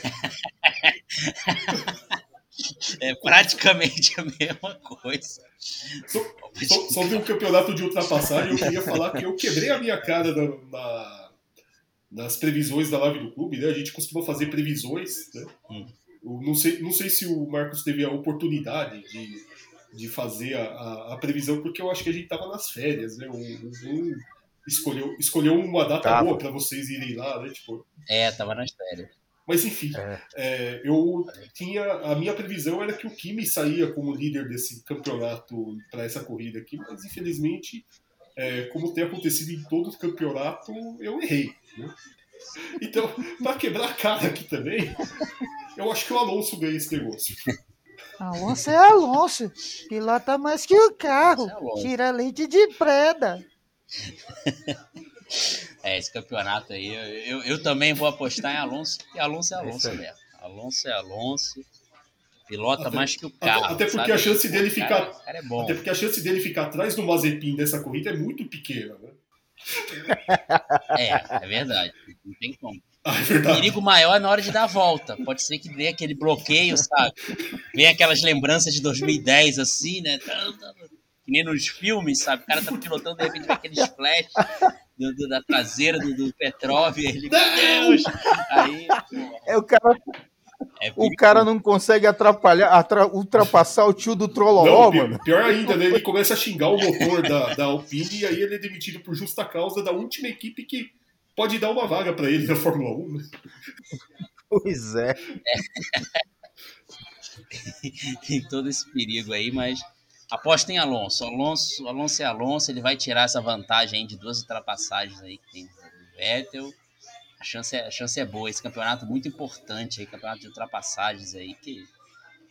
É praticamente a mesma coisa. Só, só, sobre o campeonato de ultrapassagem, eu queria falar que eu quebrei a minha cara na, na- nas previsões da live do clube, né? A gente costuma fazer previsões, né? Hum. Eu não, sei, não sei se o Marcos teve a oportunidade de, de fazer a, a- a previsão, porque eu acho que a gente tava nas férias, né? O, o Zoom escolheu, escolheu uma data Tava. boa para vocês irem lá, né? Tipo, É, tava nas férias. mas enfim, É. é, eu tinha a minha previsão era que o Kimi saía como líder desse campeonato para essa corrida aqui, mas infelizmente, é, como tem acontecido em todo o campeonato, eu errei. né? Então, para quebrar a cara aqui também, eu acho que o Alonso ganha esse negócio. Alonso é Alonso. Pilota mais que o carro. É. Tira leite de preda. É, esse campeonato aí, eu, eu, eu também vou apostar em Alonso, porque Alonso é isso Alonso aí. mesmo. Alonso é Alonso, pilota Até- mais que o até- carro. até porque sabe? a chance dele O cara- ficar- O cara é bom. Até porque a chance dele ficar atrás do Mazepin dessa corrida é muito pequena, né? É, é verdade. Não tem como. Ah, é O perigo maior é na hora de dar a volta. Pode ser que dê aquele bloqueio, sabe? Vem aquelas lembranças de 2010, assim, né? Que nem nos filmes, sabe? O cara tá pilotando, de repente, vem aqueles flash do- do- da traseira do, do Petrov. Ele, meu Deus! Aí, pô, É, o, cara, é o cara não consegue atrapalhar, atra- ultrapassar o tio do Trololó, mano. pior ainda, né? Ele começa a xingar o motor da, da Alpine e aí ele é demitido por justa causa da última equipe que pode dar uma vaga pra ele na Fórmula 1. né? Pois é. tem todo esse perigo aí, mas aposta em Alonso. Alonso, Alonso é Alonso, ele vai tirar essa vantagem aí de duas ultrapassagens aí que tem do Vettel. A chance, é, a chance é boa, esse campeonato muito importante aí, campeonato de ultrapassagens aí que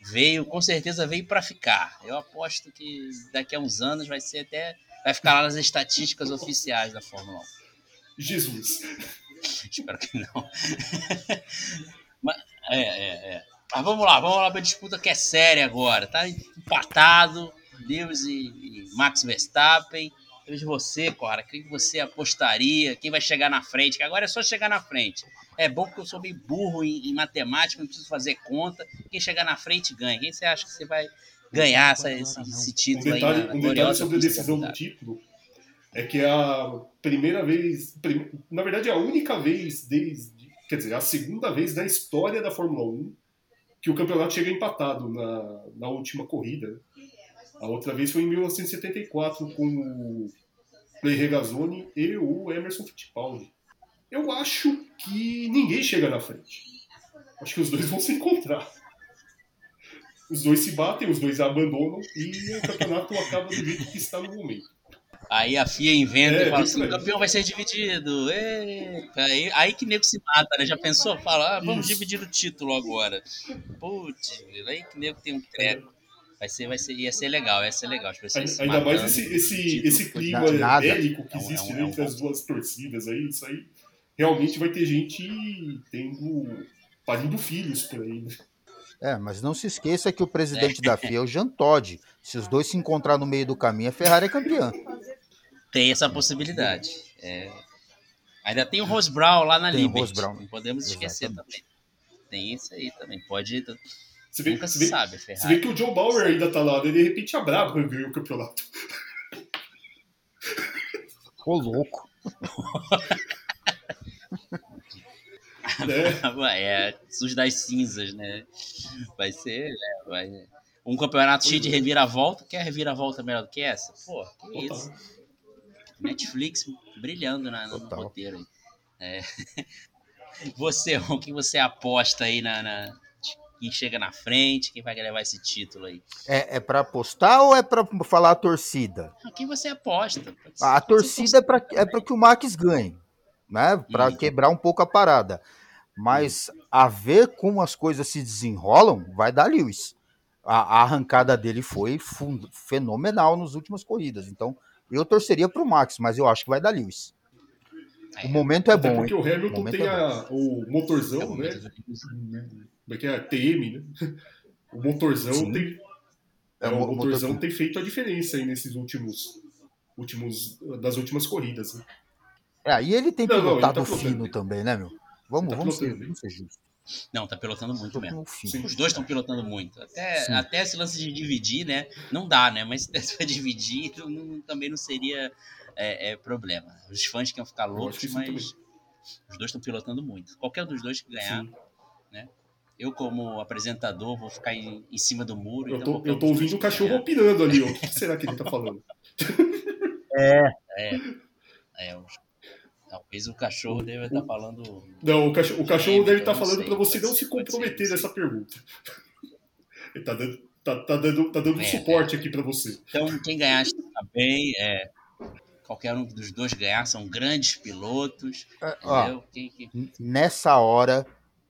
veio, com certeza veio para ficar. Eu aposto que daqui a uns anos vai ser até vai ficar lá nas estatísticas oficiais da Fórmula 1. Jesus. Espero que não. Mas, é, é, é. Mas vamos lá, vamos lá pra disputa que é séria agora. Tá empatado, Lewis e, e Max Verstappen. Vejo você, Cora, quem você apostaria, quem vai chegar na frente, que agora é só chegar na frente. É bom porque eu sou meio burro em, em matemática, não preciso fazer conta. Quem chegar na frente ganha. Quem você acha que você vai ganhar essa, esse, esse Um título detalhe, aí? na um detalhe sobre a decisão do título é que é a primeira vez, prim- na verdade é a única vez desde, quer dizer, a segunda vez na história da Fórmula 1 que o campeonato chega empatado na, na última corrida. A outra vez foi em 1974 com o Clay Regazzoni e o Emerson Fittipaldi. Eu acho que ninguém chega na frente. Acho que os dois vão se encontrar. Os dois se batem, os dois abandonam e o campeonato acaba do jeito que está no momento. Aí a FIA inventa É, e fala assim: o campeão vai ser dividido. Ê! Aí, aí que nego se mata, né? Já pensou? Fala, ah, vamos Isso. dividir o título agora. Putz, aí que nego tem um treco. Vai ser, vai ser, ia ser legal, ia ser legal. As pessoas se Ainda mais matando, esse, esse, título esse clima bélico que É um- existe é um- é um entre as duas torcidas aí, isso aí realmente vai ter gente tendo parindo filhos por aí. né? É, mas não se esqueça que o presidente da FIA é o Jean Todt. Se os dois se encontrar no meio do caminho, a Ferrari é campeã. Tem essa possibilidade. É. Ainda tem o Rose Brown lá na Liberty. Não podemos esquecer Exatamente. também. Tem isso aí também. Pode. Você vê, Nunca você se vê- sabe, você vê que o John Bauer ainda tá lá, daí de repente a Brabham ganhou o campeonato. Ô, louco. Né? É, SUS das cinzas, né? Vai ser. né, vai- Um campeonato cheio de reviravolta. Quer reviravolta melhor do que essa? Pô, que Total. isso. Netflix brilhando na, no roteiro aí. É. Você, o que você aposta aí na, na- Quem chega na frente, quem vai levar esse título aí? É, é para apostar ou é para falar a torcida? Quem você aposta? Ser- A torcida é para é pra que o Max ganhe, né? Para quebrar um pouco a parada. Mas a ver como as coisas se desenrolam, vai dar Lewis. A, a arrancada dele foi fenomenal nas últimas corridas. Então, eu torceria para o Max, mas eu acho que vai dar Lewis. É. O momento é Até bom, porque hein? o Hamilton momento tem é a- o É motorzão, o né? Como é que é? TM, né? O motorzão Sim. tem. É É, o o mo- motorzão motor- tem feito a diferença aí nesses últimos. últimos das últimas corridas. Né? É, e ele tem Não, não, ele pilotado tá pilotando. fino também, né, meu? Vamos, Tá vamos, ser, vamos ser justos. Não, tá pilotando muito mesmo. Sim. Os dois estão pilotando muito. Até, Sim. até esse lance de dividir, né? Não dá, né? Mas se for dividir, não- também não seria é, é, problema. Os fãs queriam ficar acho loucos, que mas também. os dois estão pilotando muito. Qualquer dos dois que ganhar, Sim. eu como apresentador vou ficar em, em cima do muro. Eu então tô, eu tô ouvindo o que cachorro opinando ali, ó. O que será que ele tá falando? é, os- talvez o cachorro deva estar falando. Não, o cachorro, o cachorro deve estar não falando pra você não se comprometer nessa pergunta. Ele tá dando, tá, tá dando, tá dando É, suporte aqui pra você. Então, quem ganhar está bem. É, qualquer um dos dois ganhar, são grandes pilotos. É, ó? Quem- quem- Nessa hora,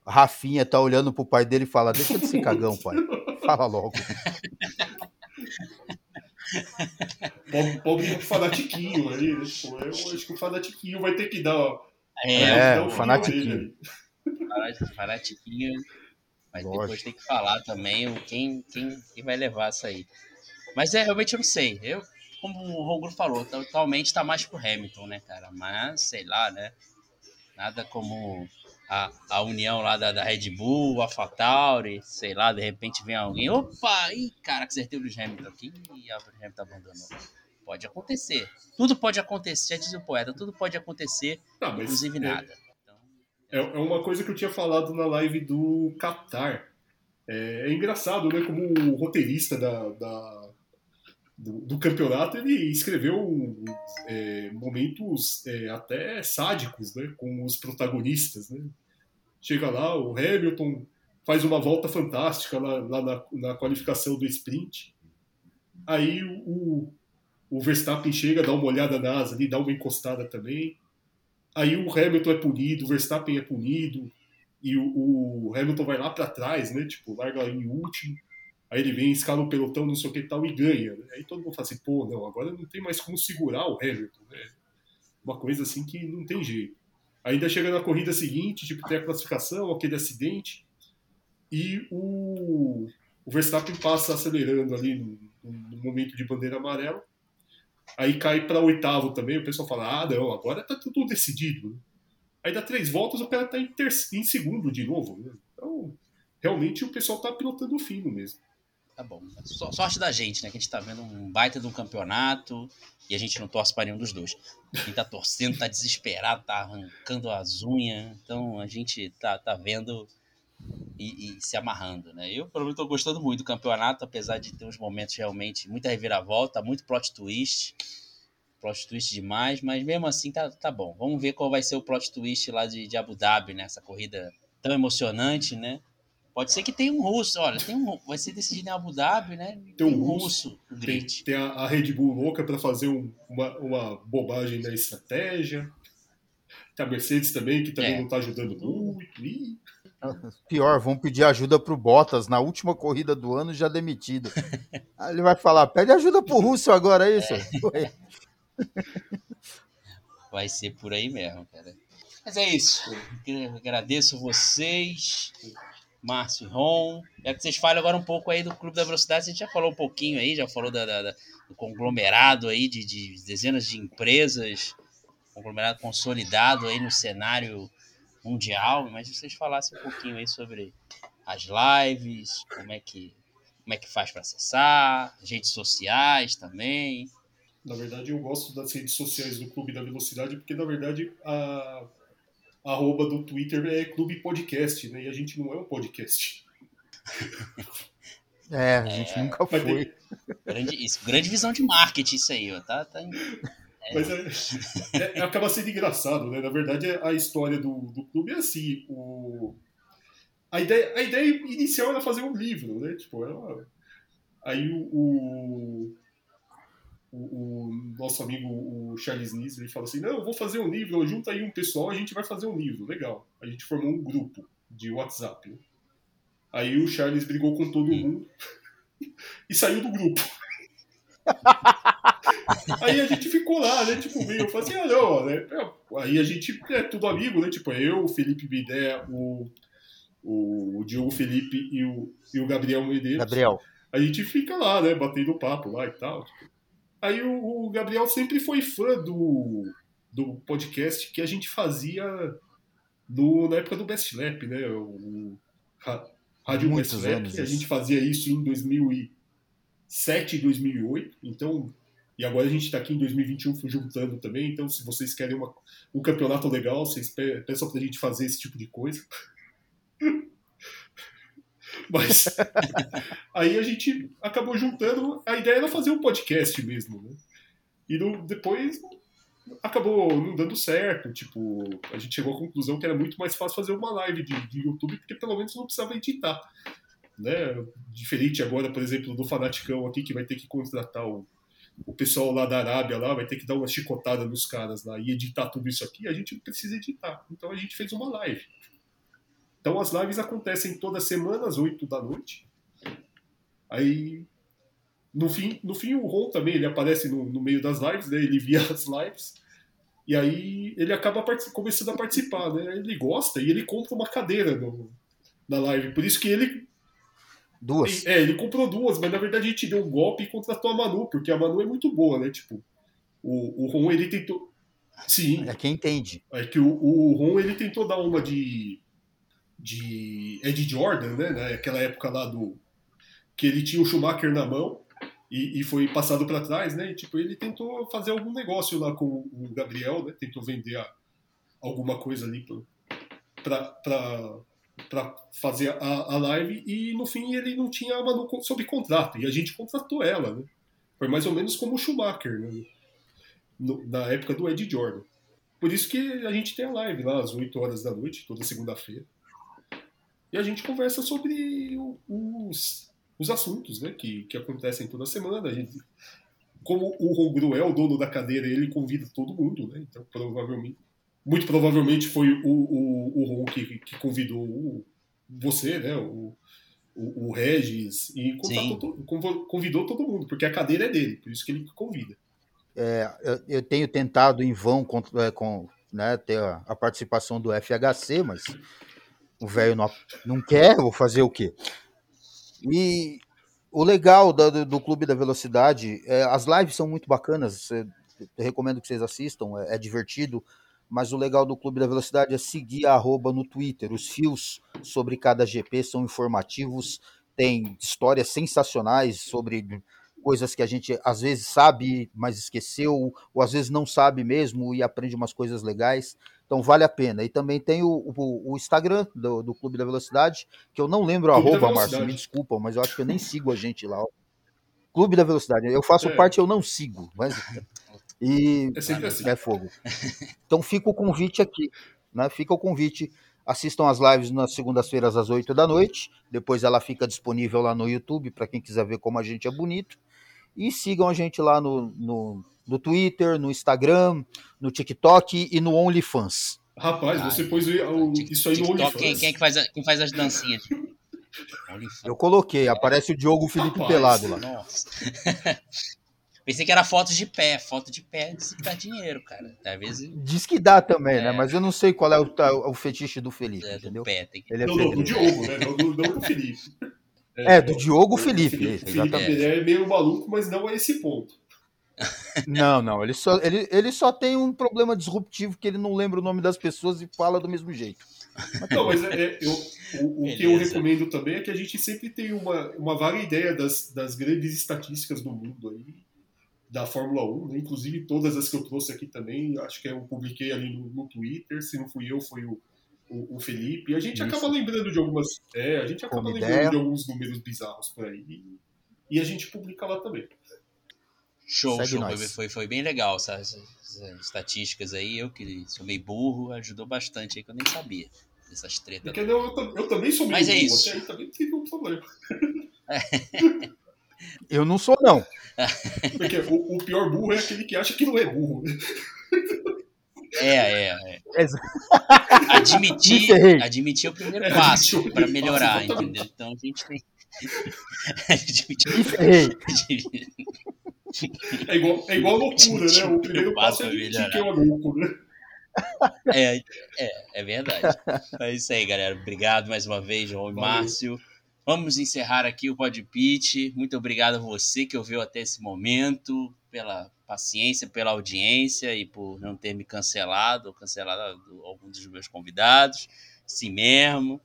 Rafinha tá olhando pro pai dele e fala: Deixa de ser cagão, pai. Fala logo. Pobre, pobre fanatiquinho aí, né? Eu acho que o fanatiquinho vai ter que dar. ó, É, É, dar o fanatiquinho. Fanat- fanatiquinho. Mas depois Lógico. tem que falar também o quem, quem, quem vai levar isso aí. Mas é, realmente eu não sei. Eu, como o Rogro falou, totalmente tá mais pro Hamilton, né, cara? Mas, sei lá, né? Nada como a, a união lá da, da Red Bull, a Fatauri, sei lá, de repente vem alguém. Opa! Ih, cara, que acertei o Lewis Hamilton aqui e a Hamilton abandonou. Pode acontecer. Tudo pode acontecer, já diz o poeta, tudo pode acontecer, mas inclusive é- nada. Então, É, é uma coisa que eu tinha falado na live do Qatar. É, é engraçado, né? Como o roteirista da, da- do, campeonato ele escreveu é, momentos é, até sádicos, né? Com os protagonistas, né? Chega lá, o Hamilton faz uma volta fantástica lá, lá na, na qualificação do sprint. Aí o, o Verstappen chega, dá uma olhada na asa ali, dá uma encostada também. Aí o Hamilton é punido, o Verstappen é punido, e o, o Hamilton vai lá pra trás, né? Tipo, larga em último. Aí ele vem, escala o pelotão, não sei o que e tal, e ganha. né? Aí todo mundo fala assim, pô, não, agora não tem mais como segurar o Hamilton, né? Uma coisa assim que não tem jeito. Ainda chega na corrida seguinte, tipo, tem a classificação, aquele acidente, e o, o Verstappen passa acelerando ali no, no momento de bandeira amarela. Aí cai para oitavo também, o pessoal fala: ah, não, agora tá tudo decidido. né? Aí dá três voltas, o cara tá em, ter... em segundo de novo. Né? Então, realmente o pessoal tá pilotando fino mesmo. Tá bom. Sorte da gente, né? Que a gente tá vendo um baita de um campeonato e a gente não torce para nenhum dos dois. Quem tá torcendo tá desesperado, tá arrancando as unhas. Então a gente tá, tá vendo e, e se amarrando, né? Eu, pelo menos, tô gostando muito do campeonato, apesar de ter uns momentos realmente muita reviravolta, muito plot twist. Plot twist demais, mas mesmo assim tá, tá bom. Vamos ver qual vai ser o plot twist lá de, de Abu Dhabi, né? Essa corrida tão emocionante, né? Pode ser que tenha um russo, olha, tem um, vai ser decidido em Abu Dhabi, né? Tem um Tem um russo, russo, o Tem, tem a, a Red Bull louca para fazer um- uma, uma bobagem na estratégia. Tem a Mercedes também, que também É. não tá ajudando muito. Pior, vão pedir ajuda pro Bottas na última corrida do ano já demitido. Aí ele vai falar: pede ajuda pro Russell agora, é isso? Ué, Vai ser por aí mesmo, cara. Mas é isso. Eu agradeço vocês, Márcio Ron. Quero que vocês falem agora um pouco aí do Clube da Velocidade. A gente já falou um pouquinho aí, já falou da, da- da- do conglomerado aí de, de dezenas de empresas, conglomerado consolidado aí no cenário mundial. Mas se vocês falassem um pouquinho aí sobre as lives, como é que, como é que faz para acessar, redes sociais também. Na verdade, eu gosto das redes sociais do Clube da Velocidade, porque na verdade a arroba do Twitter é Clube Podcast, né? E a gente não é um podcast. É, a gente É, nunca foi. tem- Grande, isso, grande visão de marketing isso aí, ó. Tá, tá em- Mas é, é- acaba sendo engraçado, né? Na verdade, a história do, do clube é assim. O, a, ideia, a ideia inicial era fazer um livro, né? Tipo, era uma- aí o, o, o- o nosso amigo o Charles Nies, ele fala assim, não, eu vou fazer um livro, junta aí um pessoal, a gente vai fazer um livro. Legal. A gente formou um grupo de WhatsApp. né? Aí o Charles brigou com todo mundo e saiu do grupo. Aí a gente ficou lá, né? Tipo, meio, eu falei assim, ah, não, né? Aí a gente é tudo amigo, né? Tipo, é eu, o Felipe Bidé, o, o, o Diogo Felipe e o, e o Gabriel Medeiros. Gabriel, A gente fica lá, né? Batendo papo lá e tal. tipo. Aí o, o Gabriel sempre foi fã do, do podcast que a gente fazia no, na época do Best Lap, né? O, Rádio Muitos Best Lap. A gente fazia isso em 2007 e 2008. Então, e agora a gente está aqui em 2021 juntando também. Então, se vocês querem uma, um campeonato legal, vocês pe- peçam pra gente fazer esse tipo de coisa. Mas aí a gente acabou juntando. A ideia era fazer um podcast mesmo, né? E no- depois acabou não dando certo. Tipo, a gente chegou à conclusão que era muito mais fácil fazer uma live de, de YouTube, porque pelo menos não precisava editar. Né? Diferente agora, por exemplo, do Fanaticão aqui, que vai ter que contratar o, o pessoal lá da Arábia lá, vai ter que dar uma chicotada nos caras lá e editar tudo isso aqui, a gente não precisa editar. Então a gente fez uma live. Então as lives acontecem toda semana às 8 da noite. Aí no fim, no fim o Ron também ele aparece no, no meio das lives, né? Ele via as lives. E aí ele acaba começando a participar, né? Ele gosta e ele compra uma cadeira no, na live. Por isso que ele duas. é, ele comprou duas, mas na verdade a gente deu um golpe e contratou a Manu, porque a Manu é muito boa, né? Tipo, o, o Ron ele tentou. Sim, É quem entende. é que o, o Ron ele tentou dar uma de. De Ed Jordan, né? Naquela época lá do. que ele tinha o Schumacher na mão e, e foi passado para trás, né? E tipo, ele tentou fazer algum negócio lá com o Gabriel, né? Tentou vender a- alguma coisa ali para fazer a, a live e no fim ele não tinha a Manu sob contrato e a gente contratou ela, né? Foi mais ou menos como o Schumacher, né? No- na época do Ed Jordan. Por isso que a gente tem a live lá às 8 horas da noite, toda segunda-feira. E a gente conversa sobre os, os assuntos né, que, que acontecem toda semana. A gente, como o Ron Gru é o dono da cadeira, ele convida todo mundo, né? Então, provavelmente, muito provavelmente foi o, o, o Ron que, que convidou o- você, né? O, o, o Regis, e convo- convidou todo mundo, porque a cadeira é dele, por isso que ele convida. Eu, eu tenho tentado em vão com, é, com, né, ter a, a participação do FHC, mas O velho não, não quer, vou fazer o quê? E o legal do, do Clube da Velocidade, é, as lives são muito bacanas, recomendo que vocês assistam, é, é, divertido, mas o legal do Clube da Velocidade é seguir a arroba no Twitter. Os fios sobre cada GP são informativos, tem histórias sensacionais sobre coisas que a gente às vezes sabe, mas esqueceu, ou às vezes não sabe mesmo e aprende umas coisas legais. Então vale a pena. E também tem o, o, o Instagram do, do, Clube da Velocidade, que eu não lembro Clube arroba, Márcio, me desculpa, mas eu acho que eu nem sigo a gente lá. Clube da Velocidade. Eu faço é. parte, eu não sigo, mas. E é, sempre assim. é fogo. Então fica o convite aqui, né? Fica o convite. Assistam as lives nas segundas-feiras às 8 da noite. Depois ela fica disponível lá no YouTube para quem quiser ver como a gente é bonito. E sigam a gente lá no, no, no Twitter, no Instagram, no TikTok e no OnlyFans. Rapaz, ah, você pôs o, isso aí no OnlyFans. Quem, quem, é que faz a, quem faz as dancinhas? Eu coloquei, aparece o Diogo Felipe Rapaz, Pelado lá. Nossa. Pensei que era foto de pé. Foto de pé diz que dá dinheiro, cara. Às vezes... Diz que dá também, né? é. né? Mas eu não sei qual é o, o fetiche do Felipe, é, entendeu? Do pé, que... Ele é não, não, do Diogo, né? Não do, do Felipe. É, é do Diogo Felipe. Felipe, Felipe é meio maluco, mas não a esse ponto. Não, não, ele só, ele, ele só tem um problema disruptivo que ele não lembra o nome das pessoas e fala do mesmo jeito. Não, mas é, é eu, o, o que eu recomendo também é que a gente sempre tem uma, uma vaga ideia das, das grandes estatísticas do mundo aí, da Fórmula 1, né? inclusive todas as que eu trouxe aqui também, acho que eu publiquei ali no, no Twitter, se não fui eu, foi o, o, o Felipe. E a gente Isso. acaba lembrando de algumas. É, a gente acaba lembrando ideia. de alguns números bizarros por aí. E a gente publica lá também. Show, Segue show. Foi, foi, foi, bem legal essas, essas, estatísticas aí. Eu que sou meio burro, ajudou bastante aí que eu nem sabia dessas tretas. Porque eu, eu, eu, também sou meio Mas é burro, isso. até aí também tive um problema. eu não sou, não. Porque o, o, pior burro é aquele que acha que não é burro. É, é, é. Admitir, admitir é o primeiro é, passo para melhorar, entendeu? Então a gente tem. admitir. É igual, é igual loucura, né? O primeiro passo é admitir que é uma loucura. É, é, é verdade. É isso aí, galera. Obrigado mais uma vez, João e Márcio. Vamos encerrar aqui o Podpitch. Muito obrigado a você que ouviu até esse momento, pela paciência, pela audiência e por não ter me cancelado ou cancelado algum dos meus convidados. Sim mesmo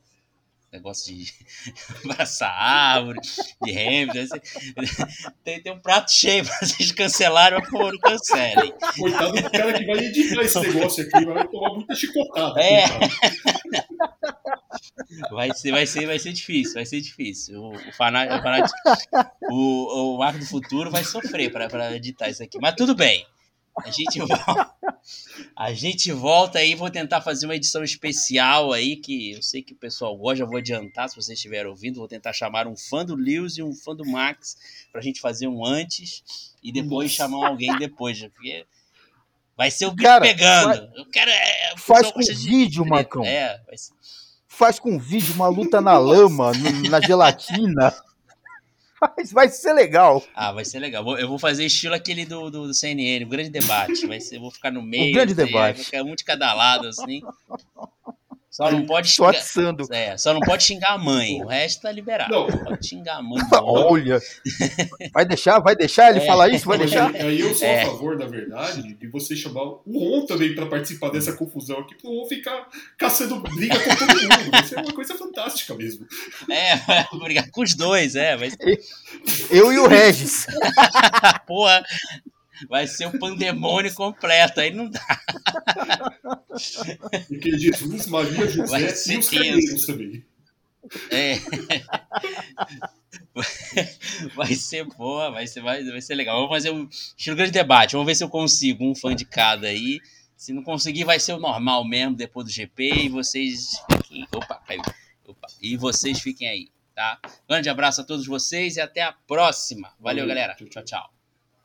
negócio de abraçar árvore, de Hamilton. Assim, tem, tem um prato cheio pra vocês cancelarem, mas por cancelem. Coitado do cara que vai editar esse negócio aqui, vai tomar muita chicotada. É. Vai ser, vai, ser, vai ser difícil, vai ser difícil. O, o, fanático, o, fanático, o, o Marco do Futuro vai sofrer para editar isso aqui. Mas tudo bem. A gente volta, a gente volta aí, vou tentar fazer uma edição especial aí, que eu sei que o pessoal gosta, vou adiantar se vocês estiverem ouvindo, vou tentar chamar um fã do Lewis e um fã do Max pra gente fazer um antes e depois Nossa. chamar alguém depois, porque vai ser o bicho Cara, pegando. Vai, eu quero é, faz com vídeo, Marcão. É, Faz com vídeo uma luta na lama, na gelatina. Mas vai ser legal. Ah, vai ser legal. Eu vou fazer estilo aquele do, do, do CNN, o grande debate. Vai ser, eu vou ficar no meio. O grande assim, debate. Vai ficar um de cada lado, assim. Só não pode xingar. É, só não pode xingar a mãe. O resto tá liberado. Não. Pode xingar a mãe. Olha. Vai deixar? Vai deixar ele é. falar isso? Vai deixar? Aí eu sou é. a favor, na verdade, de você chamar o Ron também para participar dessa confusão aqui, pro Ron ficar caçando briga com todo mundo. Vai ser uma coisa fantástica mesmo. É, vai brigar com os dois, é. Vai... Eu e o Regis. Porra vai ser um pandemônio completo, aí não dá. Porque Jesus, Maria, José vai ser e os tenso. também. É. Vai ser boa, vai ser, vai, vai ser legal. Vamos fazer um estilo grande debate. Vamos ver se eu consigo um fã de cada aí. Se não conseguir, vai ser o normal mesmo depois do GP. E vocês. Opa, caiu. Opa, e vocês fiquem aí, tá? Grande abraço a todos vocês e até a próxima. Valeu, galera. Tchau, tchau.